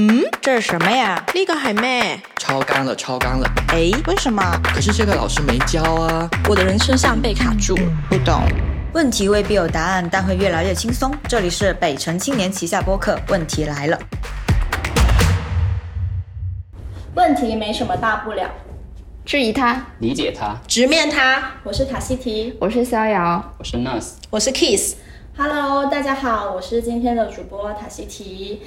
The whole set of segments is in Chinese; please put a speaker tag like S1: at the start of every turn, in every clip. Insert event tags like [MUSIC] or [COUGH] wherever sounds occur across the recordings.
S1: 嗯，这是什么呀？
S2: 呢個係咩？
S3: 超纲了，超纲了。
S1: 诶，为什么？
S3: 可是这个老师没教啊。
S2: 我的人生上被卡住。
S1: 不懂。
S4: 问题未必有答案，但会越来越轻松。这里是北城青年旗下播客，问题来了。
S5: 问题没什么大不了，
S6: 质疑他，
S7: 理解他。
S2: 直面他。
S5: 我是塔西提。
S6: 我是逍遥，
S7: 我是 Nurse，
S2: 我是 Kiss。
S5: Hello，大家好，我是今天的主播塔西提。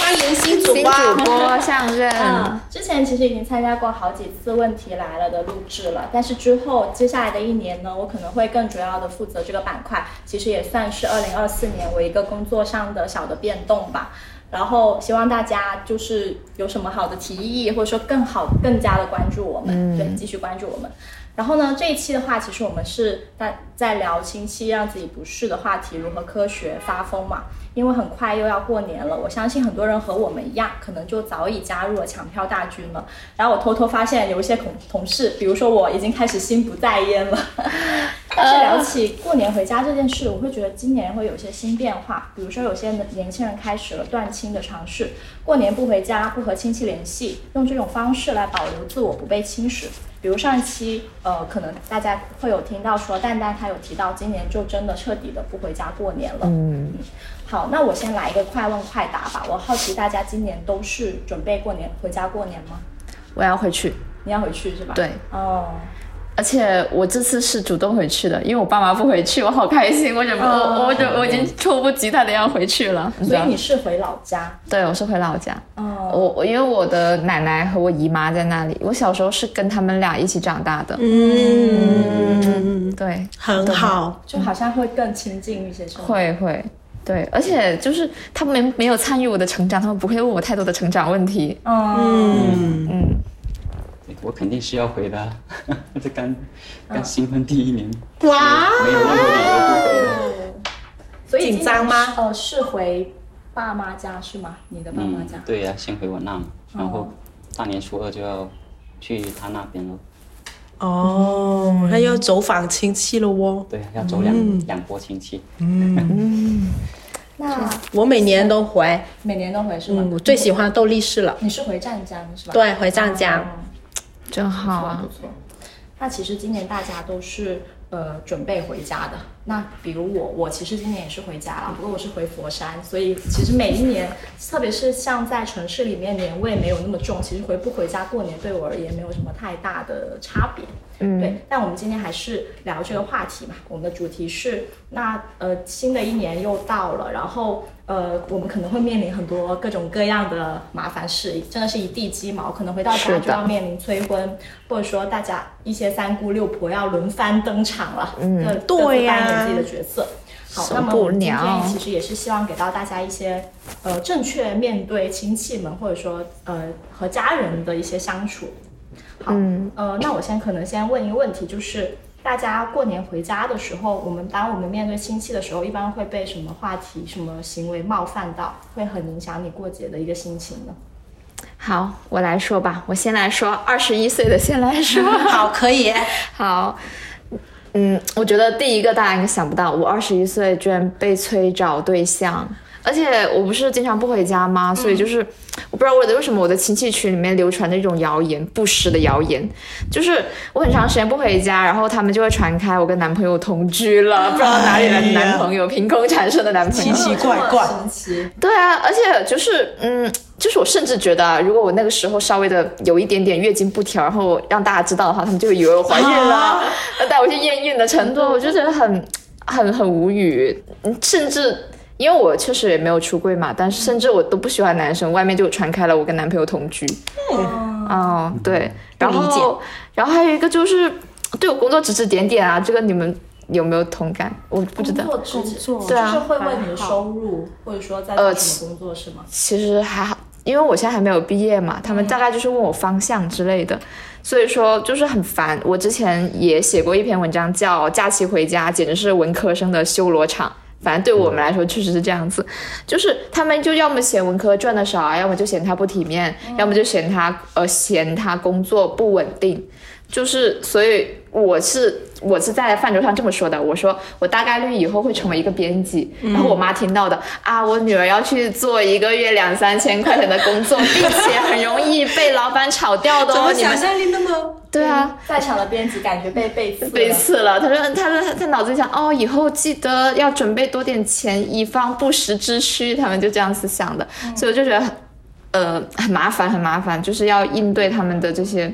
S2: 欢迎新主
S6: 新
S2: 播。
S6: 主播上任。
S5: 嗯，之前其实已经参加过好几次《问题来了》的录制了，但是之后接下来的一年呢，我可能会更主要的负责这个板块，其实也算是二零二四年我一个工作上的小的变动吧。然后希望大家就是有什么好的提议，或者说更好、更加的关注我们，对，继续关注我们。然后呢，这一期的话，其实我们是在在聊亲戚让自己不适的话题，如何科学发疯嘛。因为很快又要过年了，我相信很多人和我们一样，可能就早已加入了抢票大军了。然后我偷偷发现有一些同同事，比如说我已经开始心不在焉了。但是聊起过年回家这件事，我会觉得今年会有一些新变化。比如说，有些年轻人开始了断亲的尝试，过年不回家，不和亲戚联系，用这种方式来保留自我不被侵蚀。比如上一期，呃，可能大家会有听到说，蛋蛋他有提到，今年就真的彻底的不回家过年了。嗯好，那我先来一个快问快答吧。我好奇大家今年都是准备过年回家过年吗？
S6: 我要回去。
S5: 你要回去是吧？
S6: 对。
S5: 哦，
S6: 而且我这次是主动回去的，因为我爸妈不回去，我好开心，我就、我我就我已经迫不及待的要回去了。
S5: 所以你是回老家？
S6: 对，我是回老家。
S5: 哦，
S6: 我我因为我的奶奶和我姨妈在那里，我小时候是跟他们俩一起长大的。
S2: 嗯，
S6: 对，
S2: 很好。
S5: 就好像会更亲近一些，是吗？
S6: 会会。对，而且就是他们没没有参与我的成长，他们不会问我太多的成长问题。
S5: 嗯，
S6: 嗯，
S7: 我肯定是要回的啊。[LAUGHS] 这刚刚新婚第一年，
S2: 哇，
S7: 没有任何理由不回的。
S5: 所以
S2: 紧张吗
S5: 呃，是回爸妈家是吗？你的爸妈
S7: 嗯
S5: 家？，
S7: 对呀、先回我那嘛，然
S5: 哦
S7: 后大年初二就要去他那边了。
S2: 哦，那要走访亲戚了哦。
S7: 对，要走两、两波亲戚。
S5: 嗯那 [LAUGHS]
S2: 我每年都回，
S5: 每年都回是吗？
S2: 嗯，我最喜欢斗力士了。
S5: 你是回湛江是吧？
S2: 对回湛江
S5: 哦
S6: 真好啊
S5: 不错不。错。那其实今年大家都是呃准备回家的。那比如我，我其实今年也是回家了，不过我是回佛山，所以其实每一年，特别是像在城市里面年味没有那么重，其实回不回家过年对我而言没有什么太大的差别。
S6: 嗯，
S5: 对，但我们今天还是聊这个话题嘛。我们的主题是，那呃，新的一年又到了，然后呃，我们可能会面临很多各种各样的麻烦事，真的是一地鸡毛。可能回到家就要面临催婚，或者说大家一些三姑六婆要轮番登场了，嗯，
S2: 对呀
S5: 扮演自己的角色。好，那么我们今天其实也是希望给到大家一些呃正确面对亲戚们，或者说呃和家人的一些相处。好，
S6: 嗯
S5: 呃，那我先可能先问一个问题，就是大家过年回家的时候，我们当我们面对亲戚的时候，一般会被什么话题、什么行为冒犯到，会很影响你过节的一个心情呢？
S6: 好，我来说吧，我先来说，二十一岁的先来说。[LAUGHS]
S2: 好，可以。[LAUGHS]
S6: 好，嗯，我觉得第一个大家应该想不到，我二十一岁居然被催找对象，而且我不是经常不回家吗？所以就是、我不知道我的为什么我的亲戚群里面流传的一种谣言，不实的谣言，就是我很长时间不回家，然后他们就会传开我跟男朋友同居了，[LAUGHS] 不知道哪里来的男朋友，凭空产生的男朋友
S2: 奇。奇怪怪
S6: 对啊，而且就是嗯，就是我甚至觉得啊，如果我那个时候稍微的有一点点月经不调，然后让大家知道的话，他们就会以为我怀孕了，要 [LAUGHS] 带我去验孕的程度，我就觉得很很很无语，嗯甚至。因为我确实也没有出柜嘛，但是甚至我都不喜欢男生，外面就传开了我跟男朋友同居。哦，对，然
S2: 理解
S6: 后然后还有一个就是对我工作指指点点啊，这个你们有没有同感？我不知道。
S5: 工作职
S2: 作
S6: 对啊
S5: 就是会问你的收入，或者说在
S6: 呃
S5: 做什么工作是吗？
S6: 其实还好，因为我现在还没有毕业嘛，他们大概就是问我方向之类的，所以说就是很烦。我之前也写过一篇文章，叫《假期回家简直是文科生的修罗场》。反正对我们来说确实是这样子，就是他们就要么嫌文科赚的少啊，要么就嫌他不体面，要么就嫌他呃嫌他工作不稳定。就是所以我是我是在饭桌上这么说的，我说我大概率以后会成为一个编辑，然后我妈听到的啊，我女儿要去做一个月两三千块钱的工作，并且很容易被老板炒掉的哦，
S2: 怎么
S6: 你们
S2: 想象力那么？[LAUGHS]
S6: 对啊。
S5: 在场的编辑感觉被背刺了，
S6: 背刺了，他说，他说他脑子里想，哦，以后记得要准备多点钱，以防不时之需。他们就这样子想的，所以我就觉得很，呃，很麻烦，很麻烦，就是要应对他们的这些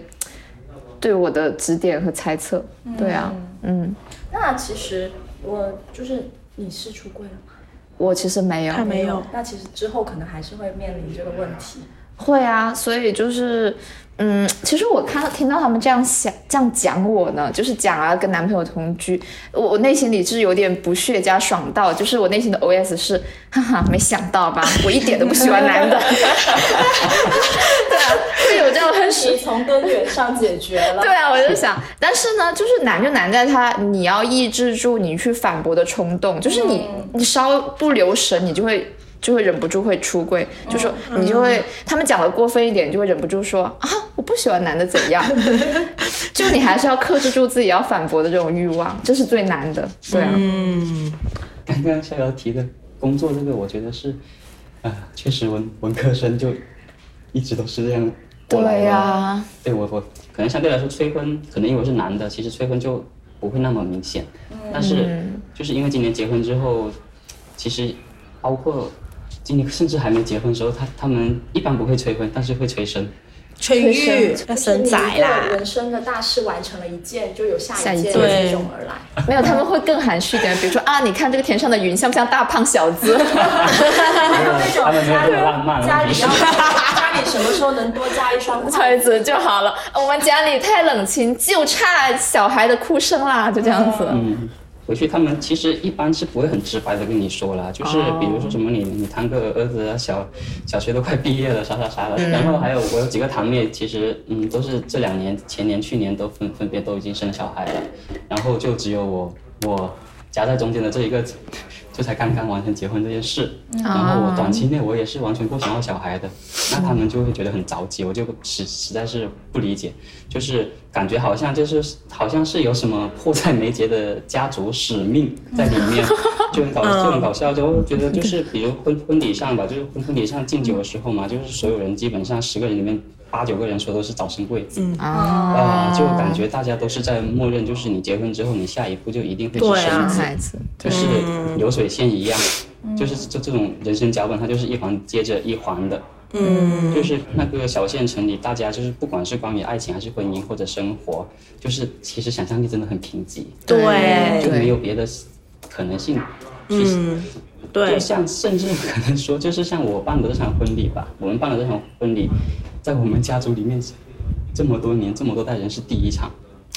S6: 对我的指点和猜测。对啊，嗯，
S5: 那其实我就是你是出柜了吗？
S6: 我其实没有，
S2: 他没有。
S5: 那其实之后可能还是会面临这个问题。
S6: 会啊，所以就是，嗯，其实我看到听到他们这样想这样讲我呢，就是讲啊跟男朋友同居，我我内心里是有点不屑加爽到，就是我内心的 OS 是，哈哈，没想到吧，[LAUGHS] 我一点都不喜欢男的，对啊，会有这样很
S5: 问题从根源上解决了。
S6: 对啊，我就想，但是呢，就是难就难在他，你要抑制住你去反驳的冲动，就是你、你稍不留神，你就会就会忍不住会出柜，就说你就会，他们讲的过分一点，你就会忍不住说啊，我不喜欢男的怎样，[LAUGHS] 就你还是要克制住自己要反驳的这种欲望，这是最难的，对啊，嗯。
S7: 刚刚逍遥提的工作这个，我觉得是，啊、确实文文科生就一直都是这样。过来的。
S6: 对呀。
S7: 对我我可能相对来说催婚，可能因为我是男的，其实催婚就不会那么明显。但是就是因为今年结婚之后，其实包括今年甚至还没结婚的时候，他他们一般不会催婚，但是会催生。
S2: 催育要生仔啦，
S5: 人生的大事完成了一件，就有下一件接踵而来。
S6: 没有，他们会更含蓄一点，比如说啊，你看这个天上的云像不像大胖小子？[LAUGHS]
S5: 还有那种
S7: 他们没有那么浪漫
S5: 家里要家里什么时候能多加一双筷
S6: 筷 [LAUGHS] 子就好了。我们家里太冷清，就差小孩的哭声啦，就这样子。
S7: 嗯，回去他们其实一般是不会很直白的跟你说了，就是比如说什么你你堂哥儿子啊小小学都快毕业了啥啥啥的，然后还有我有几个堂妹，其实嗯都是这两年前年去年都分分别都已经生小孩了，然后就只有我我夹在中间的这一个。就才刚刚完成结婚这件事，然后我短期内我也是完全不想要小孩的，那他们就会觉得很着急，我就实实在是不理解，就是感觉好像就是好像是有什么迫在眉睫的家族使命在里面，[LAUGHS] 就很搞就很搞笑，就觉得就是比如婚婚礼上吧，就是婚婚礼上敬酒的时候嘛，就是所有人基本上十个人里面八九个人说都是早生贵子，
S6: 啊。
S7: 啊、就感觉大家都是在默认，就是你结婚之后，你下一步就一定会是生，
S6: 孩子，
S7: 就是流水线一样，就是这这种人生脚本，它就是一环接着一环的。嗯，就是那个小县城里，大家就是不管是关于爱情还是婚姻或者生活，就是其实想象力真的很贫瘠，
S2: 对。
S7: 就，没有别的可能性去。
S2: 嗯，对。
S7: 就，像甚至可能说，就是像我办的这场婚礼吧，[LAUGHS] 我们办的这场婚礼，在我们家族里面这么多年这么多代人是第一场，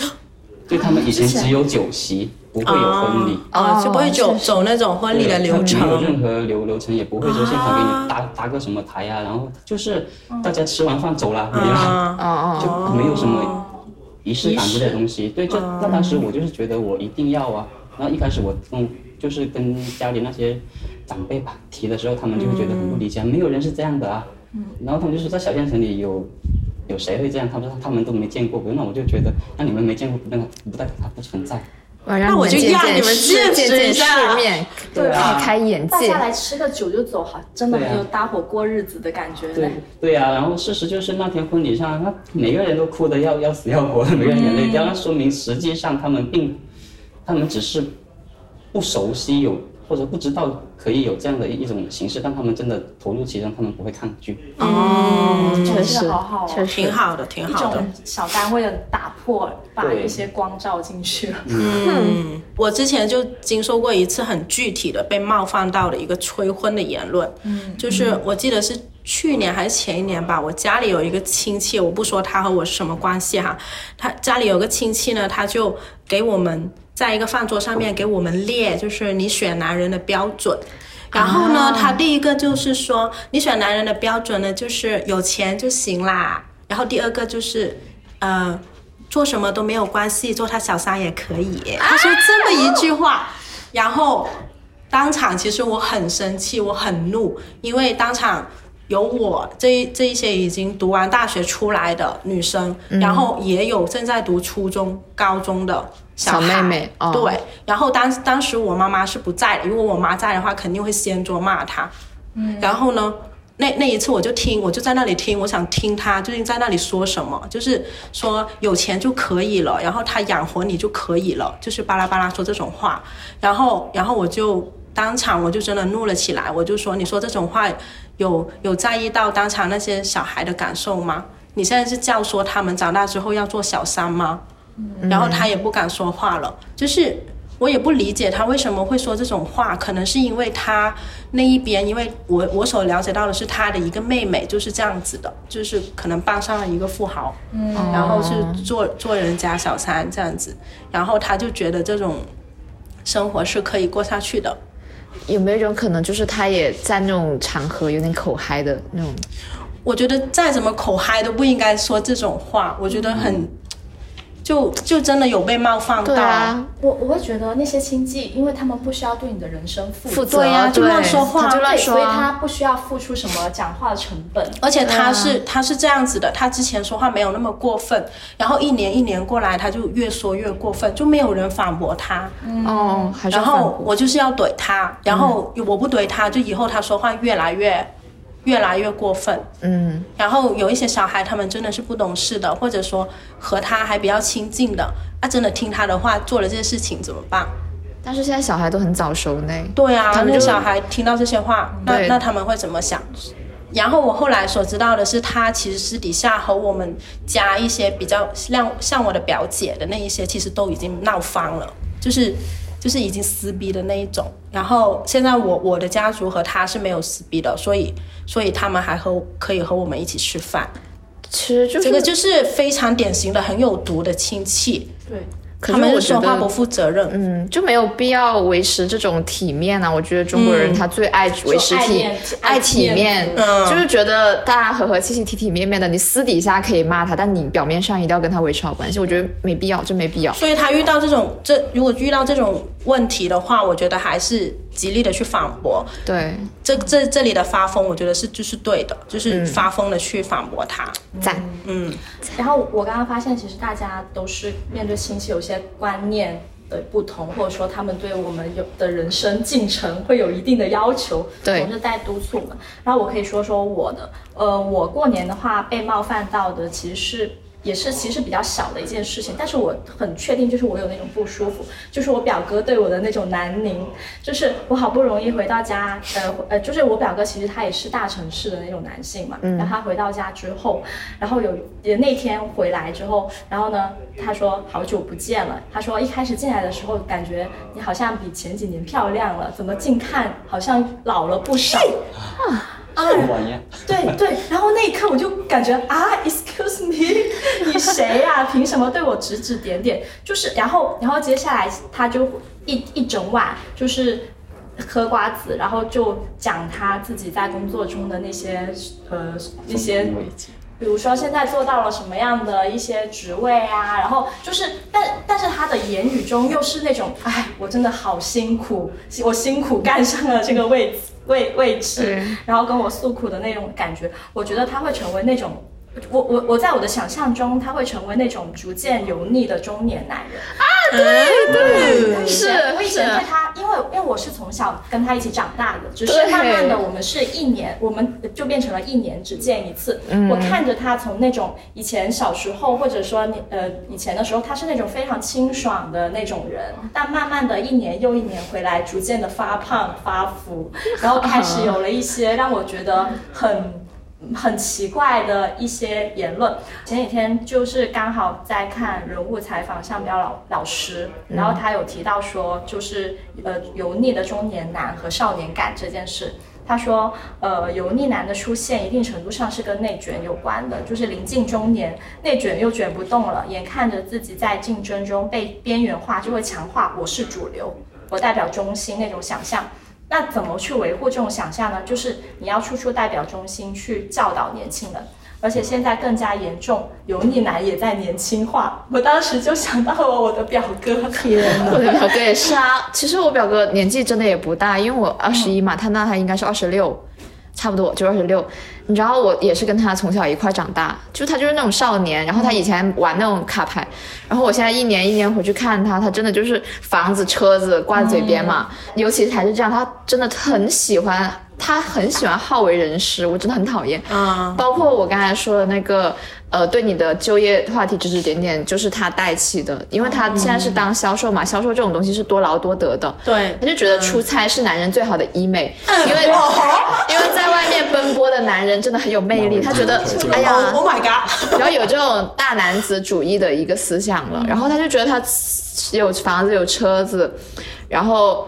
S7: [GASPS] 就他们以前只有酒席，不会有婚礼。
S2: 啊，就不会走走那种婚礼的流
S7: 程。没有
S2: 程，
S7: 任何流流程，也不会说现场给你搭搭个什么台啊，然后就是大家吃完饭走了，没了，
S2: 啊，
S6: 哦哦，
S7: 就没有什么仪式感之类的东西。对，就那当时我就是觉得我一定要啊，然后一开始我跟就是跟家里那些长辈吧提的时候，他们就会觉得很不理解，没有人是这样的啊。然后他们就说在小县城里有有谁会这样？他们说他们都没见过，那我就觉得那你们没见过，不代表不代表它不存在。
S2: 那我就让你们见识
S6: 见见
S2: 一下
S6: 世面，
S7: 对啊
S6: 开开眼界
S5: 大家。来吃个酒就走，好，真的很有搭伙过日子的感觉
S7: 对。对呀、然后事实就是那天婚礼上，那每个人都哭的要要死要活的，每个人眼泪掉，那说明实际上他们并，他们只是不熟悉有或者不知道可以有这样的一种形式，但他们真的投入其中，他们不会抗拒。
S6: 哦，确
S5: 这
S6: 实
S5: 个好好哦，
S6: 确实
S2: 挺好的，挺好的
S5: 种。小单位的打破，把一些光照进去了。
S2: 嗯，我之前就经受过一次很具体的被冒犯到的一个催婚的言论，嗯，就是我记得是去年还是前一年吧，我家里有一个亲戚，我不说他和我是什么关系哈，他家里有个亲戚呢，他就给我们在一个饭桌上面给我们列，就是你选男人的标准。然后呢，他第一个就是说，你选男人的标准呢，就是有钱就行啦。然后第二个就是，呃，做什么都没有关系，做他小三也可以。他说这么一句话，然后当场其实我很生气，我很怒，因为当场有我这一这一些已经读完大学出来的女生，然后也有正在读初中、高中的小
S6: 妹妹哦
S2: 对，然后当当时我妈妈是不在的，如果我妈在的话，肯定会掀桌骂她。嗯，然后呢，那那一次我就听，我就在那里听，我想听她究竟在那里说什么，就是说有钱就可以了，然后他养活你就可以了，就是巴拉巴拉说这种话，然后然后我就当场我就真的怒了起来，我就说你说这种话有有在意到当场那些小孩的感受吗？你现在是教唆他们长大之后要做小三吗？然后他也不敢说话了，就是我也不理解他为什么会说这种话，可能是因为他那一边，因为我我所了解到的是他的一个妹妹就是这样子的，就是可能傍上了一个富豪，嗯，然后是做做人家小三这样子，然后他就觉得这种生活是可以过下去的，
S6: 有没有一种可能，就是他也在那种场合有点口嗨的那种？
S2: 我觉得再怎么口嗨都不应该说这种话，我觉得很。就就真的有被冒犯到，
S6: 啊，
S5: 我我会觉得那些亲戚，因为他们不需要对你的人生负
S6: 负责
S2: 对呀、就乱说话，
S6: 就乱
S5: 对，
S6: 说啊。
S5: 所以他不需要付出什么讲话的成本。
S2: 而且他是、他是这样子的，他之前说话没有那么过分，然后一年一年过来，他就越说越过分，就没有人反驳他，
S6: 哦，
S2: 然后我就是要怼他，然后我不怼他，就以后他说话越来越越来越过分，
S6: 嗯，
S2: 然后有一些小孩他们真的是不懂事的，或者说和他还比较亲近的，他真的听他的话做了这些事情怎么办？
S6: 但是现在小孩都很早熟呢。
S2: 对啊，
S6: 他们就
S2: 那小孩听到这些话，那那他们会怎么想？然后我后来所知道的是，他其实私底下和我们家一些比较像像我的表姐的那一些，其实都已经闹翻了，就是就是已经撕逼的那一种。然后现在我我的家族和他是没有撕逼的，所以所以他们还和可以和我们一起吃饭。
S6: 其实就是
S2: 这个就是非常典型的很有毒的亲戚，
S5: 对，
S6: 可
S2: 他们说话不负责任。
S6: 嗯，就没有必要维持这种体面啊！我觉得中国人他最爱维持体、
S5: 说爱
S6: 爱体面，
S2: 嗯
S6: 就是觉得大家和和气气、体体面面的。你私底下可以骂他，但你表面上一定要跟他维持好关系。我觉得没必要，真没必要。
S2: 所以他遇到这种这如果遇到这种问题的话，我觉得还是极力的去反驳。
S6: 对，
S2: 这这这里的发疯，我觉得是就是对的，就是发疯的去反驳他。
S6: 赞。
S2: 嗯，
S5: 然后我刚刚发现，其实大家都是面对亲戚有些观念的不同，或者说他们对我们有的人生进程会有一定的要求，
S6: 对
S5: 总是在督促我们。然后我可以说说我的，呃，我过年的话被冒犯到的其实是。也是其实比较小的一件事情，但是我很确定，就是我有那种不舒服，就是我表哥对我的那种南宁，就是我好不容易回到家，呃呃，就是我表哥其实他也是大城市的那种男性嘛，然后他回到家之后，然后有也那天回来之后，然后呢，他说好久不见了，他说一开始进来的时候感觉你好像比前几年漂亮了，怎么近看好像老了不少。啊，[LAUGHS]
S7: 什么玩意儿？
S5: 对对，然后那一刻我就感觉啊，excuse me，你谁呀、[LAUGHS] 凭什么对我指指点点？就是，然后，然后接下来他就一一整晚就是嗑瓜子，然后就讲他自己在工作中的那些呃那些比如说现在做到了什么样的一些职位啊，然后就是，但但是他的言语中又是那种，哎，我真的好辛苦，我辛苦干上了这个位置位位置，然后跟我诉苦的那种感觉，我觉得他会成为那种。我我我在我的想象中，他会成为那种逐渐油腻的中年男人啊。
S6: 对对，
S5: 是我以前对他，因为因为我是从小跟他一起长大的，只是慢慢的我们是一年，我们就变成了一年只见一次。
S6: 嗯
S5: 我看着他从那种以前小时候，或者说你呃以前的时候，他是那种非常清爽的那种人，但慢慢的一年又一年回来，逐渐的发胖发福，然后开始有了一些让我觉得很。很奇怪的一些言论。前几天就是刚好在看人物采访向彪老老师，然后他有提到说，就是呃油腻的中年男和少年感这件事。他说，呃，油腻男的出现一定程度上是跟内卷有关的，就是临近中年，内卷又卷不动了，眼看着自己在竞争中被边缘化，就会强化我是主流，我代表中心那种想象。那怎么去维护这种想象呢？就是你要处处代表中心去教导年轻人，而且现在更加严重，油腻男也在年轻化。我当时就想到了我的表哥，天
S6: 我的表哥也 [LAUGHS] 是啊。其实我表哥年纪真的也不大，因为我二十一嘛，他那他应该是二十六。差不多就二十六。你知道我也是跟他从小一块长大，就他就是那种少年，然后他以前玩那种卡牌，然后我现在一年一年回去看他，他真的就是房子车子挂在嘴边嘛，尤其还是这样，他真的很喜欢，他很喜欢好为人师，我真的很讨厌。
S2: 嗯，
S6: 包括我刚才说的那个，呃，对你的就业话题指指点点，就是他带起的，因为他现在是当销售嘛，销售这种东西是多劳多得的，
S2: 对。
S6: 他就觉得出差是男人最好的医美，因为因为在外面奔波的男人真的很有魅力，他觉得哎呀
S2: Oh my god！
S6: 然后有这种大男子主义的一个思想了，然后他就觉得他有房子有车子，然后。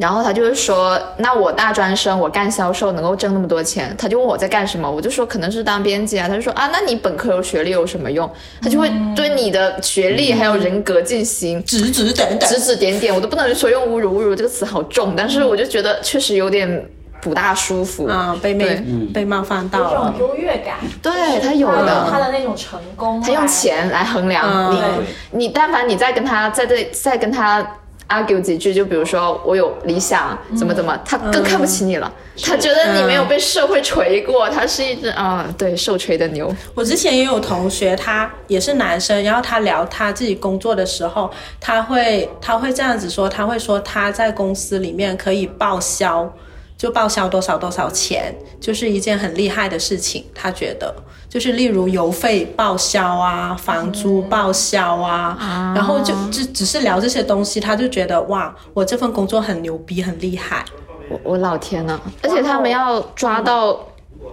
S6: 然后他就是说，那我大专生，我干销售能够挣那么多钱，他就问我在干什么，我就说可能是当编辑啊。他就说啊，那你本科有学历有什么用？他就会对你的学历还有人格进行
S2: 指指点点
S6: 指指点点，我都不能说用侮辱，侮辱这个词好重，但是我就觉得确实有点不大舒服。
S2: 啊，被
S6: 对
S2: 被被冒犯
S5: 有
S2: 到了
S5: 种。优越感，
S6: 对他有的
S5: 他的那种成功，
S6: 他用钱来衡量
S2: 嗯
S6: 你，你但凡你再跟他在对再跟他 argue 几句，就比如说我有理想，怎么怎么，他更看不起你了。他觉得你没有被社会锤过，他是一只啊，对，受锤的牛。
S2: 我之前也有同学，他也是男生，然后他聊他自己工作的时候，他会他会这样子说，他会说他在公司里面可以报销，就报销多少多少钱，就是一件很厉害的事情。他觉得，就是例如邮费报销啊，房租报销啊，然后就只只是聊这些东西，他就觉得哇，我这份工作很牛逼，很厉害。
S6: 我我老天呐！而且他们要抓到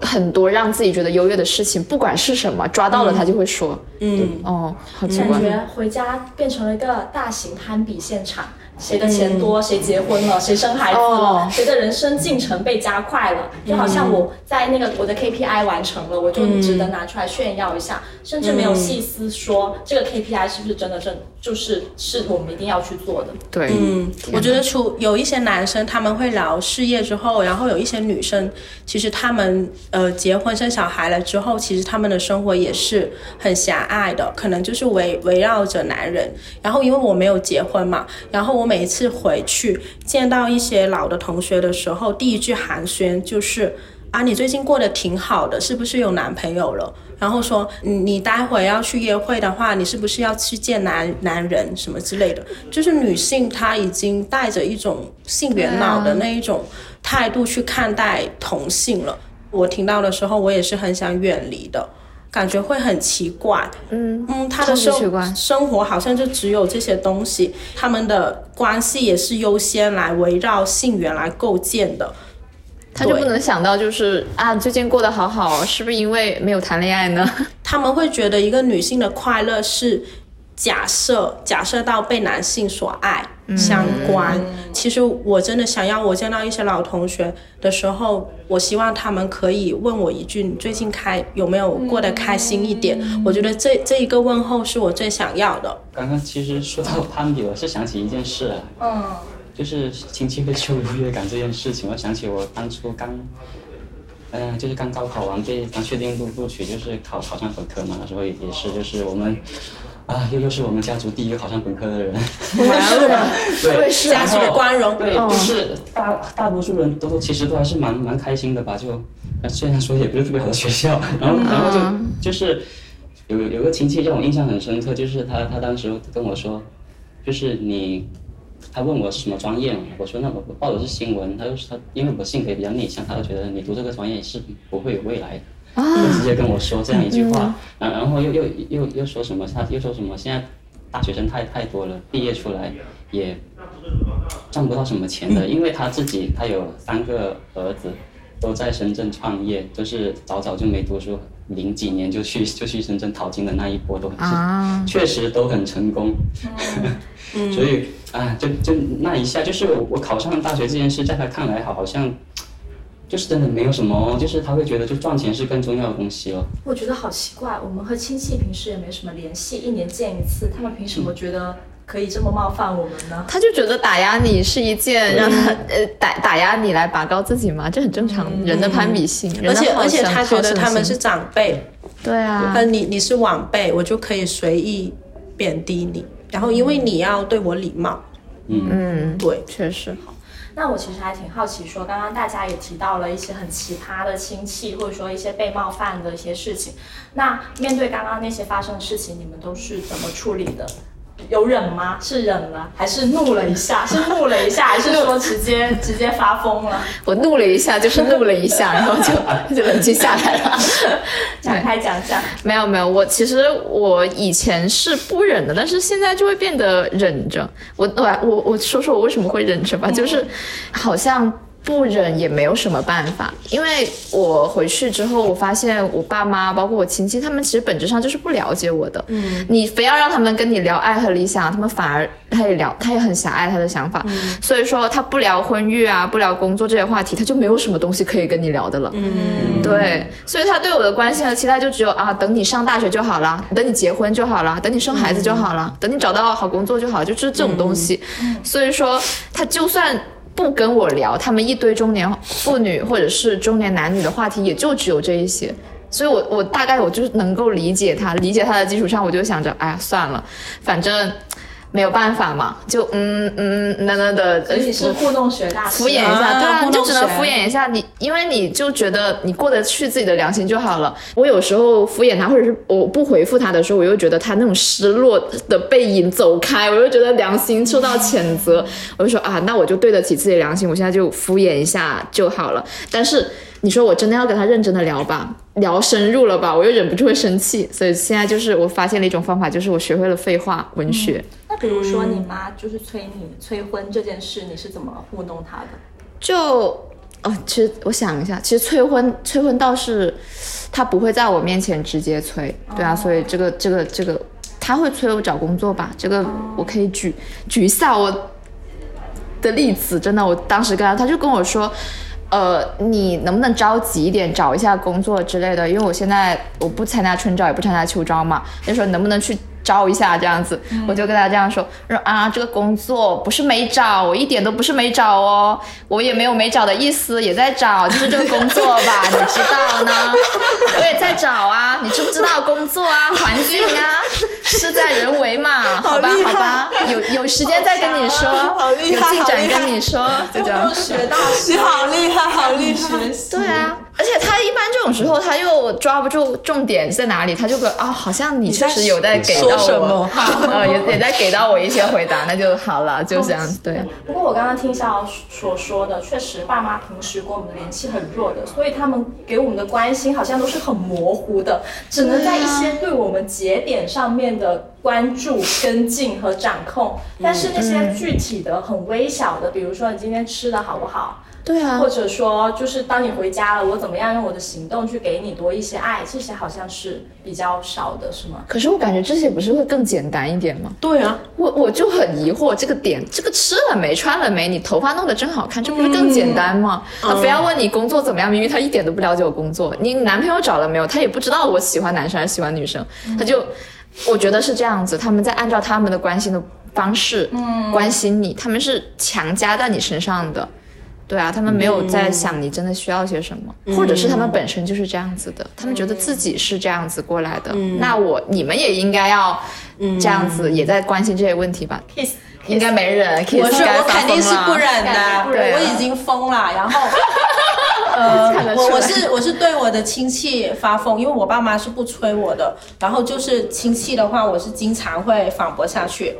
S6: 很多让自己觉得优越的事情，不管是什么，抓到了他就会说。
S2: 嗯，
S6: 哦，好奇怪。
S5: 感觉回家变成了一个大型攀比现场，谁的钱多，谁结婚了，谁生孩子了，
S6: 哦。
S5: 谁的人生进程被加快了，就好像我在那个我的 KPI 完成了，我就值得拿出来炫耀一下，甚至没有细思说这个 KPI 是不是真的正就是是我们一定要去做的。
S6: 对，
S2: 嗯，我觉得除有一些男生他们会聊事业之后，然后有一些女生，其实他们呃结婚生小孩了之后，其实他们的生活也是很狭隘的，可能就是围围绕着男人。然后因为我没有结婚嘛，然后我每一次回去见到一些老的同学的时候，第一句寒暄就是。啊，你最近过得挺好的，是不是有男朋友了？然后说，你你待会要去约会的话，你是不是要去见男男人什么之类的？就是女性她已经带着一种性元脑的那一种态度去看待同性了。我听到的时候，我也是很想远离的，感觉会很奇怪。
S6: 嗯
S2: 嗯，他的生生活好像就只有这些东西，他们的关系也是优先来围绕性缘来构建的。
S6: 他就不能想到就是啊，最近过得好好，是不是因为没有谈恋爱呢？[LAUGHS]
S2: 他们会觉得一个女性的快乐是假设假设到被男性所爱相关。其实我真的想要，我见到一些老同学的时候，我希望他们可以问我一句：“你最近开有没有过得开心一点？”我觉得这这一个问候是我最想要的。
S7: 刚刚其实说到攀比，我是想起一件事啊，
S5: 嗯，
S7: 就是亲戚会秀优越感这件事情，我想起我当初刚，嗯、就是刚高考完被刚确定录录取，就是考考上本科嘛，那时候也也是就是我们。啊，又又是我们家族第一个考上本科的人，[LAUGHS] 对，
S6: 是
S2: 家族的光荣。
S7: 对，就是大大多数人都其实都还是蛮蛮开心的吧，就呃虽然说也不是特别好的学校，然后然后就就是有有个亲戚让我印象很深刻，就是他他当时跟我说，就是你，他问我是什么专业嘛，我说那我我报的是新闻，他就说他因为我性格也比较内向，他就觉得你读这个专业是不会有未来的。就直接跟我说这样一句话，然然后又又又又说什么？他又说什么？现在大学生太太多了，毕业出来也赚不到什么钱的，因为他自己他有三个儿子，都在深圳创业，就是早早就没读书，零几年就去就去深圳淘金的那一波都是，确实都很成功。[LAUGHS] 所以啊，就就那一下，就是我我考上大学这件事，在他看来好好像。就是真的没有什么，就是他会觉得就赚钱是更重要的东西了。
S5: 我觉得好奇怪，我们和亲戚平时也没什么联系，一年见一次，他们凭什么觉得可以这么冒犯我们呢？
S6: 他就觉得打压你是一件让他呃打打压你来拔高自己嘛，这很正常，人的攀比性，
S2: 而且而且他觉得他们是长辈，
S6: 对啊，
S2: 呃，你你是晚辈，我就可以随意贬低你，然后因为你要对我礼貌，
S6: 嗯，
S2: 对，
S6: 确实。
S5: 那我其实还挺好奇说，刚刚大家也提到了一些很奇葩的亲戚，或者说一些被冒犯的一些事情。那面对刚刚那些发生的事情，你们都是怎么处理的？有忍吗？是忍了，还是怒了一下？是怒了一下，[LAUGHS] 还是说直接 [LAUGHS] 直接发疯了？
S6: 我怒了一下，就是怒了一下，然后就 [LAUGHS] 就冷静下来了。
S5: 展开讲讲。
S6: 没有没有，我其实我以前是不忍的，但是现在就会变得忍着。我我我我说说我为什么会忍着吧，就是好像。不忍也没有什么办法，因为我回去之后，我发现我爸妈，包括我亲戚，他们其实本质上就是不了解我的。嗯，你非要让他们跟你聊爱和理想，他们反而他也聊，他也很狭隘他的想法。嗯，所以说他不聊婚育啊，不聊工作这些话题，他就没有什么东西可以跟你聊的了。嗯，对，所以他对我的关心和期待就只有啊，等你上大学就好了，等你结婚就好了，等你生孩子就好了，等你找到好工作就好，就就是这种东西。所以说他就算。不跟我聊他们一堆中年妇女或者是中年男女的话题，也就只有这一些，所以我我大概我就是能够理解他，理解他的基础上，我就想着，哎呀，算了，反正。没有办法嘛，就嗯嗯那那的，
S5: 而且是互动学大
S6: 师，敷衍一下，对啊，就只能敷衍一下你，因为你就觉得你过得去自己的良心就好了。我有时候敷衍他，或者是我不回复他的时候，我又觉得他那种失落的背影走开，我又觉得良心受到谴责，我就说啊，那我就对得起自己的良心，我现在就敷衍一下就好了。但是。你说我真的要跟他认真的聊吧，聊深入了吧，我又忍不住会生气，所以现在就是我发现了一种方法，就是我学会了废话文学。
S5: 那比如说你妈就是催你催婚这件事，你是怎么糊弄她的？
S6: 就哦，其实我想一下，其实催婚催婚倒是她不会在我面前直接催，对啊，所以这个这个这个她会催我找工作吧，这个我可以举举一下我的例子，真的，我当时跟她，她就跟我说。呃，你能不能着急一点找一下工作之类的？因为我现在我不参加春招，也不参加秋招嘛。就说能不能去招一下这样子？我就跟他这样说，说啊，这个工作不是没找，我一点都不是没找哦，我也没有没找的意思，也在找，就是这个工作吧，[LAUGHS] 你知道呢？我也在找啊，你知不知道工作啊，[LAUGHS] 环境啊，事在人为嘛，好吧，好吧，有有时间再跟你说，有进展跟你说，就这样。[LAUGHS]
S5: 学大
S2: 师，好厉害，好厉害。
S6: 对啊，而且他一般这种时候他又抓不住重点在哪里，他就会啊，好像你确实有在给到我，[LAUGHS] 呃，也也在给到我一些回答，那就好了，就这样。对。
S5: 不过我刚刚听肖所说的，确实爸妈平时跟我们的联系很弱的，所以他们给我们的关心好像都是很模糊的，只能在一些对我们节点上面的关注、跟进和掌控。但是那些具体的、很微小的，比如说你今天吃的好不好？
S6: 对啊，
S5: 或者说就是当你回家了，我怎么样用我的行动去给你多一些爱？这些好像是比较少的，是吗？
S6: 可是我感觉这些不是会更简单一点吗？
S2: 对啊，
S6: 我我就很疑惑这个点，这个吃了没，穿了没，你头发弄得真好看，这不是更简单吗？他非要问你工作怎么样，明明他一点都不了解我工作。你男朋友找了没有？他也不知道我喜欢男生还是喜欢女生，他就我觉得是这样子，他们在按照他们的关心的方式嗯关心你，他们是强加在你身上的。对啊，他们没有在想你真的需要些什么，或者是他们本身就是这样子的，他们觉得自己是这样子过来的。那我你们也应该要这样子，也在关心这些问题吧
S5: ？Kiss
S6: 应该没人
S2: 我是我肯定是不忍的，我已经疯了。[LAUGHS] 然后，[LAUGHS] 呃，我我是我是对我的亲戚发疯，因为我爸妈是不催我的。然后就是亲戚的话，我是经常会反驳下去。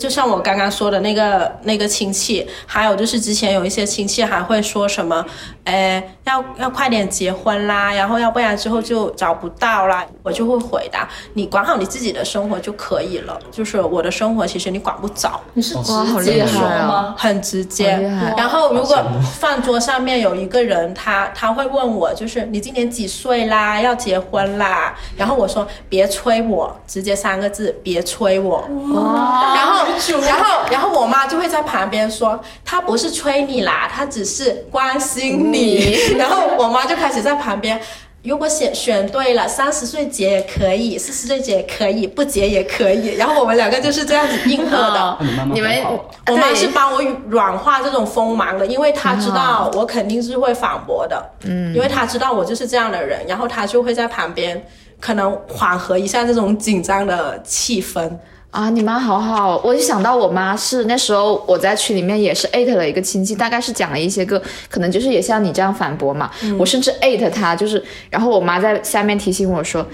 S2: 就像我刚刚说的那个那个亲戚，还有就是之前有一些亲戚还会说什么，哎，要要快点结婚啦，然后要不然之后就找不到啦。我就会回答，你管好你自己的生活就可以了。就是我的生活其实你管不着。
S5: 你是直接说吗？
S2: 很直接。然后如果饭桌上面有一个人，他他会问我，就是你今年几岁啦？要结婚啦？然后我说别催我，直接三个字，别催我。然后。然后，然后我妈就会在旁边说：“他不是催你啦，他只是关心你。”然后我妈就开始在旁边，如果选选对了，三十岁结也可以，四十岁结也可以，不结也可以。然后我们两个就是这样子应和的。
S6: 你们，
S2: 我妈是帮我软化这种锋芒的，因为她知道我肯定是会反驳的。嗯，因为她知道我就是这样的人，然后她就会在旁边可能缓和一下这种紧张的气氛。
S6: 啊，你妈好好，我就想到我妈是那时候我在群里面也是艾特了一个亲戚，大概是讲了一些个，可能就是也像你这样反驳嘛。我甚至艾特他，就是然后我妈在下面提醒我说。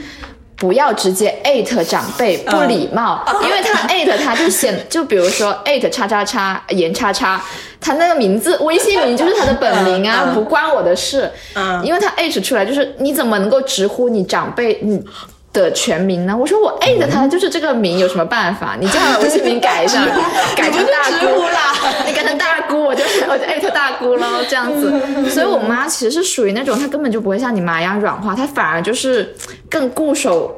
S6: 不要直接艾特长辈，不礼貌，因为他艾特他就显，就比如说艾特叉叉叉严叉叉，他那个名字微信名就是他的本名啊，不关我的事，嗯因为他艾特出来就是你怎么能够直呼你长辈你的全名呢？我说我艾特他就是这个名，有什么办法？你叫他微信名改一下，[LAUGHS] 改成大姑啦，你改成大姑，我就 [LAUGHS] 我就艾特大姑喽，这样子。[LAUGHS] 所以我妈其实是属于那种，她根本就不会像你妈一样软化，她反而就是更固守。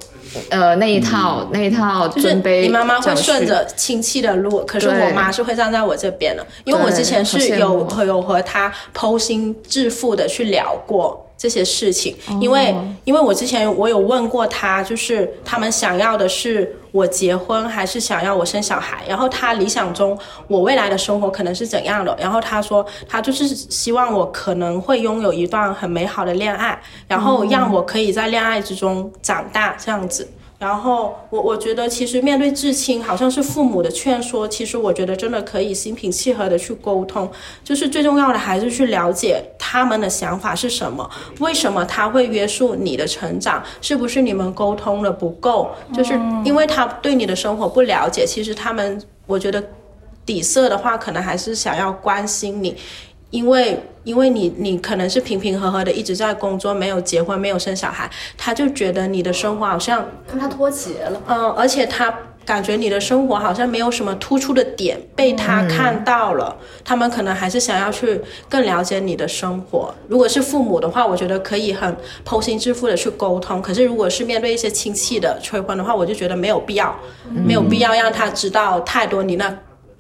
S6: 呃，那一套那一套
S2: 就是
S6: 尊卑
S2: 你妈妈会顺着亲戚的路，可是我妈是会站在我这边的，因为我之前是有有和她剖心置腹的去聊过。这些事情，因为、
S6: 哦
S2: 因为我之前我有问过他，就是他们想要的是我结婚，还是想要我生小孩？然后他理想中我未来的生活可能是怎样的？然后他说，他就是希望我可能会拥有一段很美好的恋爱，然后让我可以在恋爱之中长大，这样子。然后我我觉得，其实面对至亲，好像是父母的劝说，其实我觉得真的可以心平气和的去沟通，就是最重要的还是去了解他们的想法是什么，为什么他会约束你的成长，是不是你们沟通的不够，就是因为他对你的生活不了解，其实他们我觉得底色的话，可能还是想要关心你。因为因为你你可能是平平和和的一直在工作，没有结婚，没有生小孩，他就觉得你的生活好像
S5: 跟他脱节了。
S2: 嗯，而且他感觉你的生活好像没有什么突出的点被他看到了，他们可能还是想要去更了解你的生活。如果是父母的话，我觉得可以很剖心置腹的去沟通。可是如果是面对一些亲戚的催婚的话，我就觉得没有必要，没有必要让他知道太多你那。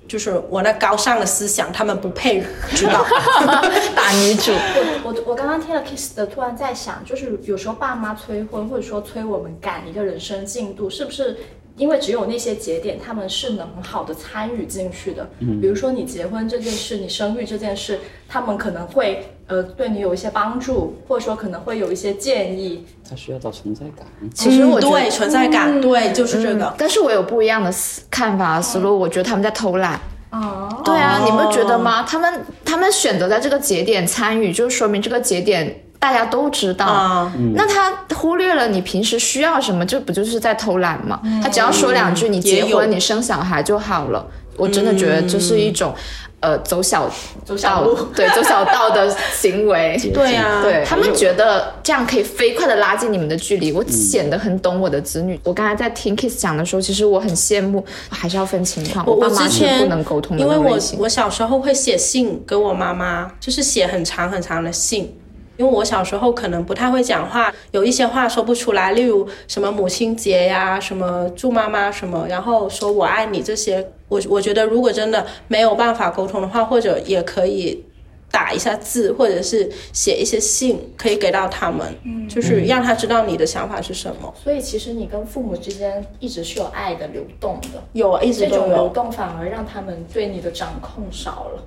S2: 就是我那高尚的思想，他们不配知道。[LAUGHS]
S6: 打女主。
S5: 我我我刚刚听了 Kiss 的，突然在想，就是有时候爸妈催婚，或者说催我们赶一个人生进度，是不是因为只有那些节点，他们是能很好的参与进去的？比如说你结婚这件事，你生育这件事，他们可能会呃对你有一些帮助，或者说可能会有一些建议。
S7: 他需要找存在感。
S6: 其实我
S2: 对存在感，对，就是这个。
S6: 但是我有不一样的思看法思路，我觉得他们在偷懒。
S5: 哦，
S6: 对啊，你不觉得吗？他们他们选择在这个节点参与，就说明这个节点大家都知道。
S2: 啊
S6: 那他忽略了你平时需要什么，这不就是在偷懒吗？他只要说两句，你结婚、你生小孩就好了。我真的觉得这是一种，呃，走小
S5: 走小路
S6: 对，走小道的 [LAUGHS] 行为。
S2: 对啊，
S6: 对他们觉得这样可以飞快的拉近你们的距离，我显得很懂我的子女。我刚才在听 Kiss 讲的时候，其实我很羡慕，还是要分情况。
S2: 我我
S6: 爸妈是
S2: 之前
S6: 不能沟通的
S2: 因为我。我小时候会写信给我妈妈，就是写很长很长的信。因为我小时候可能不太会讲话，有一些话说不出来，例如什么母亲节呀，什么祝妈妈什么，然后说我爱你这些，我我觉得如果真的没有办法沟通的话，或者也可以打一下字，或者是写一些信，可以给到他们，就是让他知道你的想法是什么。
S5: 所以其实你跟父母之间一直是有爱的流动的。
S2: 有啊，一直都
S5: 这种流。动反而让他们对你的掌控少了。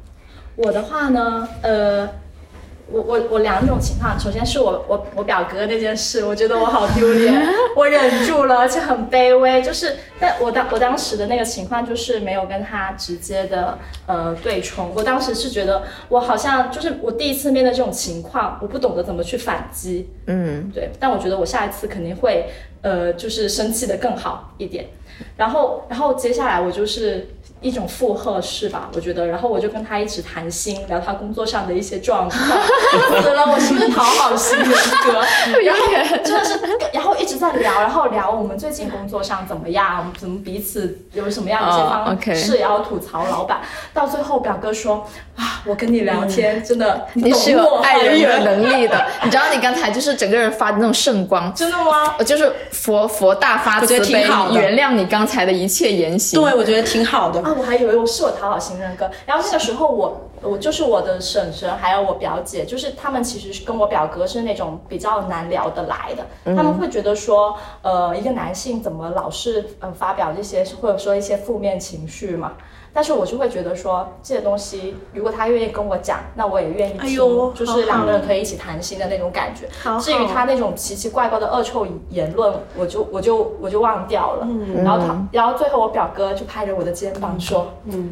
S5: 我的话呢，呃，我我我两种情况，首先是我我我表哥那件事，我觉得我好丢脸，我忍住了，而且很卑微。就是，但我当我当时的那个情况就是没有跟他直接的呃对冲，我当时是觉得我好像就是我第一次面对这种情况，我不懂得怎么去反击，
S6: 嗯，
S5: 对，但我觉得我下一次肯定会，呃，就是生气的更好一点。然后，然后接下来我就是一种附和式吧，我觉得，然后我就跟他一直谈心，聊他工作上的一些状况。死了，我是不是讨好型人格？[LAUGHS] 然后真的是，然后一直在聊，然后聊我们最近工作上怎么样，怎么彼此有什么样的一些
S6: 哦
S5: 方式，然后吐槽老板。到最后，表哥说啊，我跟你聊天真的，
S6: 你是有爱人的
S5: 好
S6: 能力的。你知道，你刚才就是整个人发的那种圣光，
S5: 真的吗？
S6: 我就是佛佛大发
S2: 觉得
S6: 慈悲
S2: 挺好，
S6: 原谅你刚才的一切言行。
S2: 对，我觉得挺好的。
S5: 啊，我还以为我是我讨好型人格。然后那个时候我我就是我的婶婶还有我表姐，就是他们其实是跟我表哥是那种比较难聊得来的。他们会觉得说，呃，一个男性怎么老是呃发表这些或者说一些负面情绪嘛？但是我就会觉得说这些东西，如果他愿意跟我讲，那我也愿意听，
S2: 哎呦
S5: 就是两个人可以一起谈心的那种感觉。
S2: 好好
S5: 至于他那种奇奇怪怪的恶臭言论，我就我就我就忘掉了。然后他，然后最后我表哥就拍着我的肩膀说，嗯，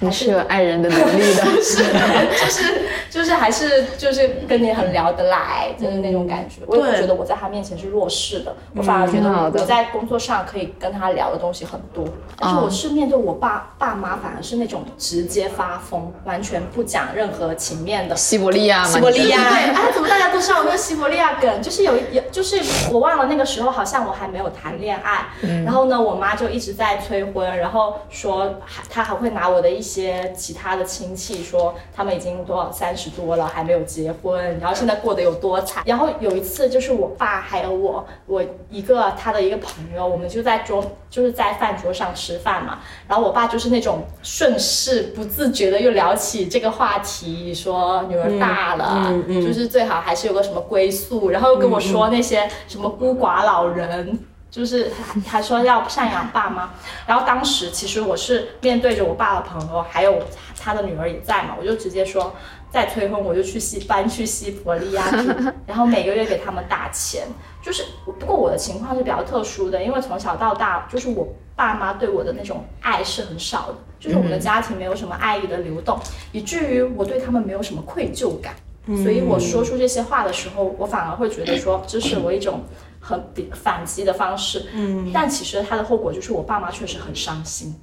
S6: 你是有爱人的能力的。[LAUGHS]
S5: 就是就是还是就是跟你很聊得来，就是那种感觉。我也不觉得我在他面前是弱势的，我反而觉得我在工作上可以跟他聊的东西很多。但是我是面对我爸爸妈，反而是那种直接发疯，完全不讲任何情面的。
S6: 西伯利亚嘛，
S2: 西伯利亚
S5: 对，
S2: 亚
S5: 哎，怎么大家都知道我那个西伯利亚梗？就是有有，就是我忘了那个时候好像我还没有谈恋爱，然后呢，我妈就一直在催婚，然后说还她还会拿我的一些其他的亲戚说他们已经多少三十多了还没有结婚，然后现在过得有多惨。然后有一次就是我爸还有我，我一个他的一个朋友，我们就在桌就是在饭桌上吃饭嘛，然后我爸就是那种顺势不自觉的又聊起这个话题，说女儿大了，就是最好还是有个什么归宿，然后又跟我说那些什么孤寡老人。就是还还说要赡养爸妈，然后当时其实我是面对着我爸的朋友，还有他的女儿也在嘛，我就直接说再催婚我就去西搬去西伯利亚住，[LAUGHS] 然后每个月给他们打钱。就是不过我的情况是比较特殊的，因为从小到大就是我爸妈对我的那种爱是很少的，就是我们的家庭没有什么爱意的流动，以至于我对他们没有什么愧疚感。所以我说出这些话的时候，我反而会觉得说这是我一种很比反击的方式。嗯，但其实它的后果就是我爸妈确实很伤心。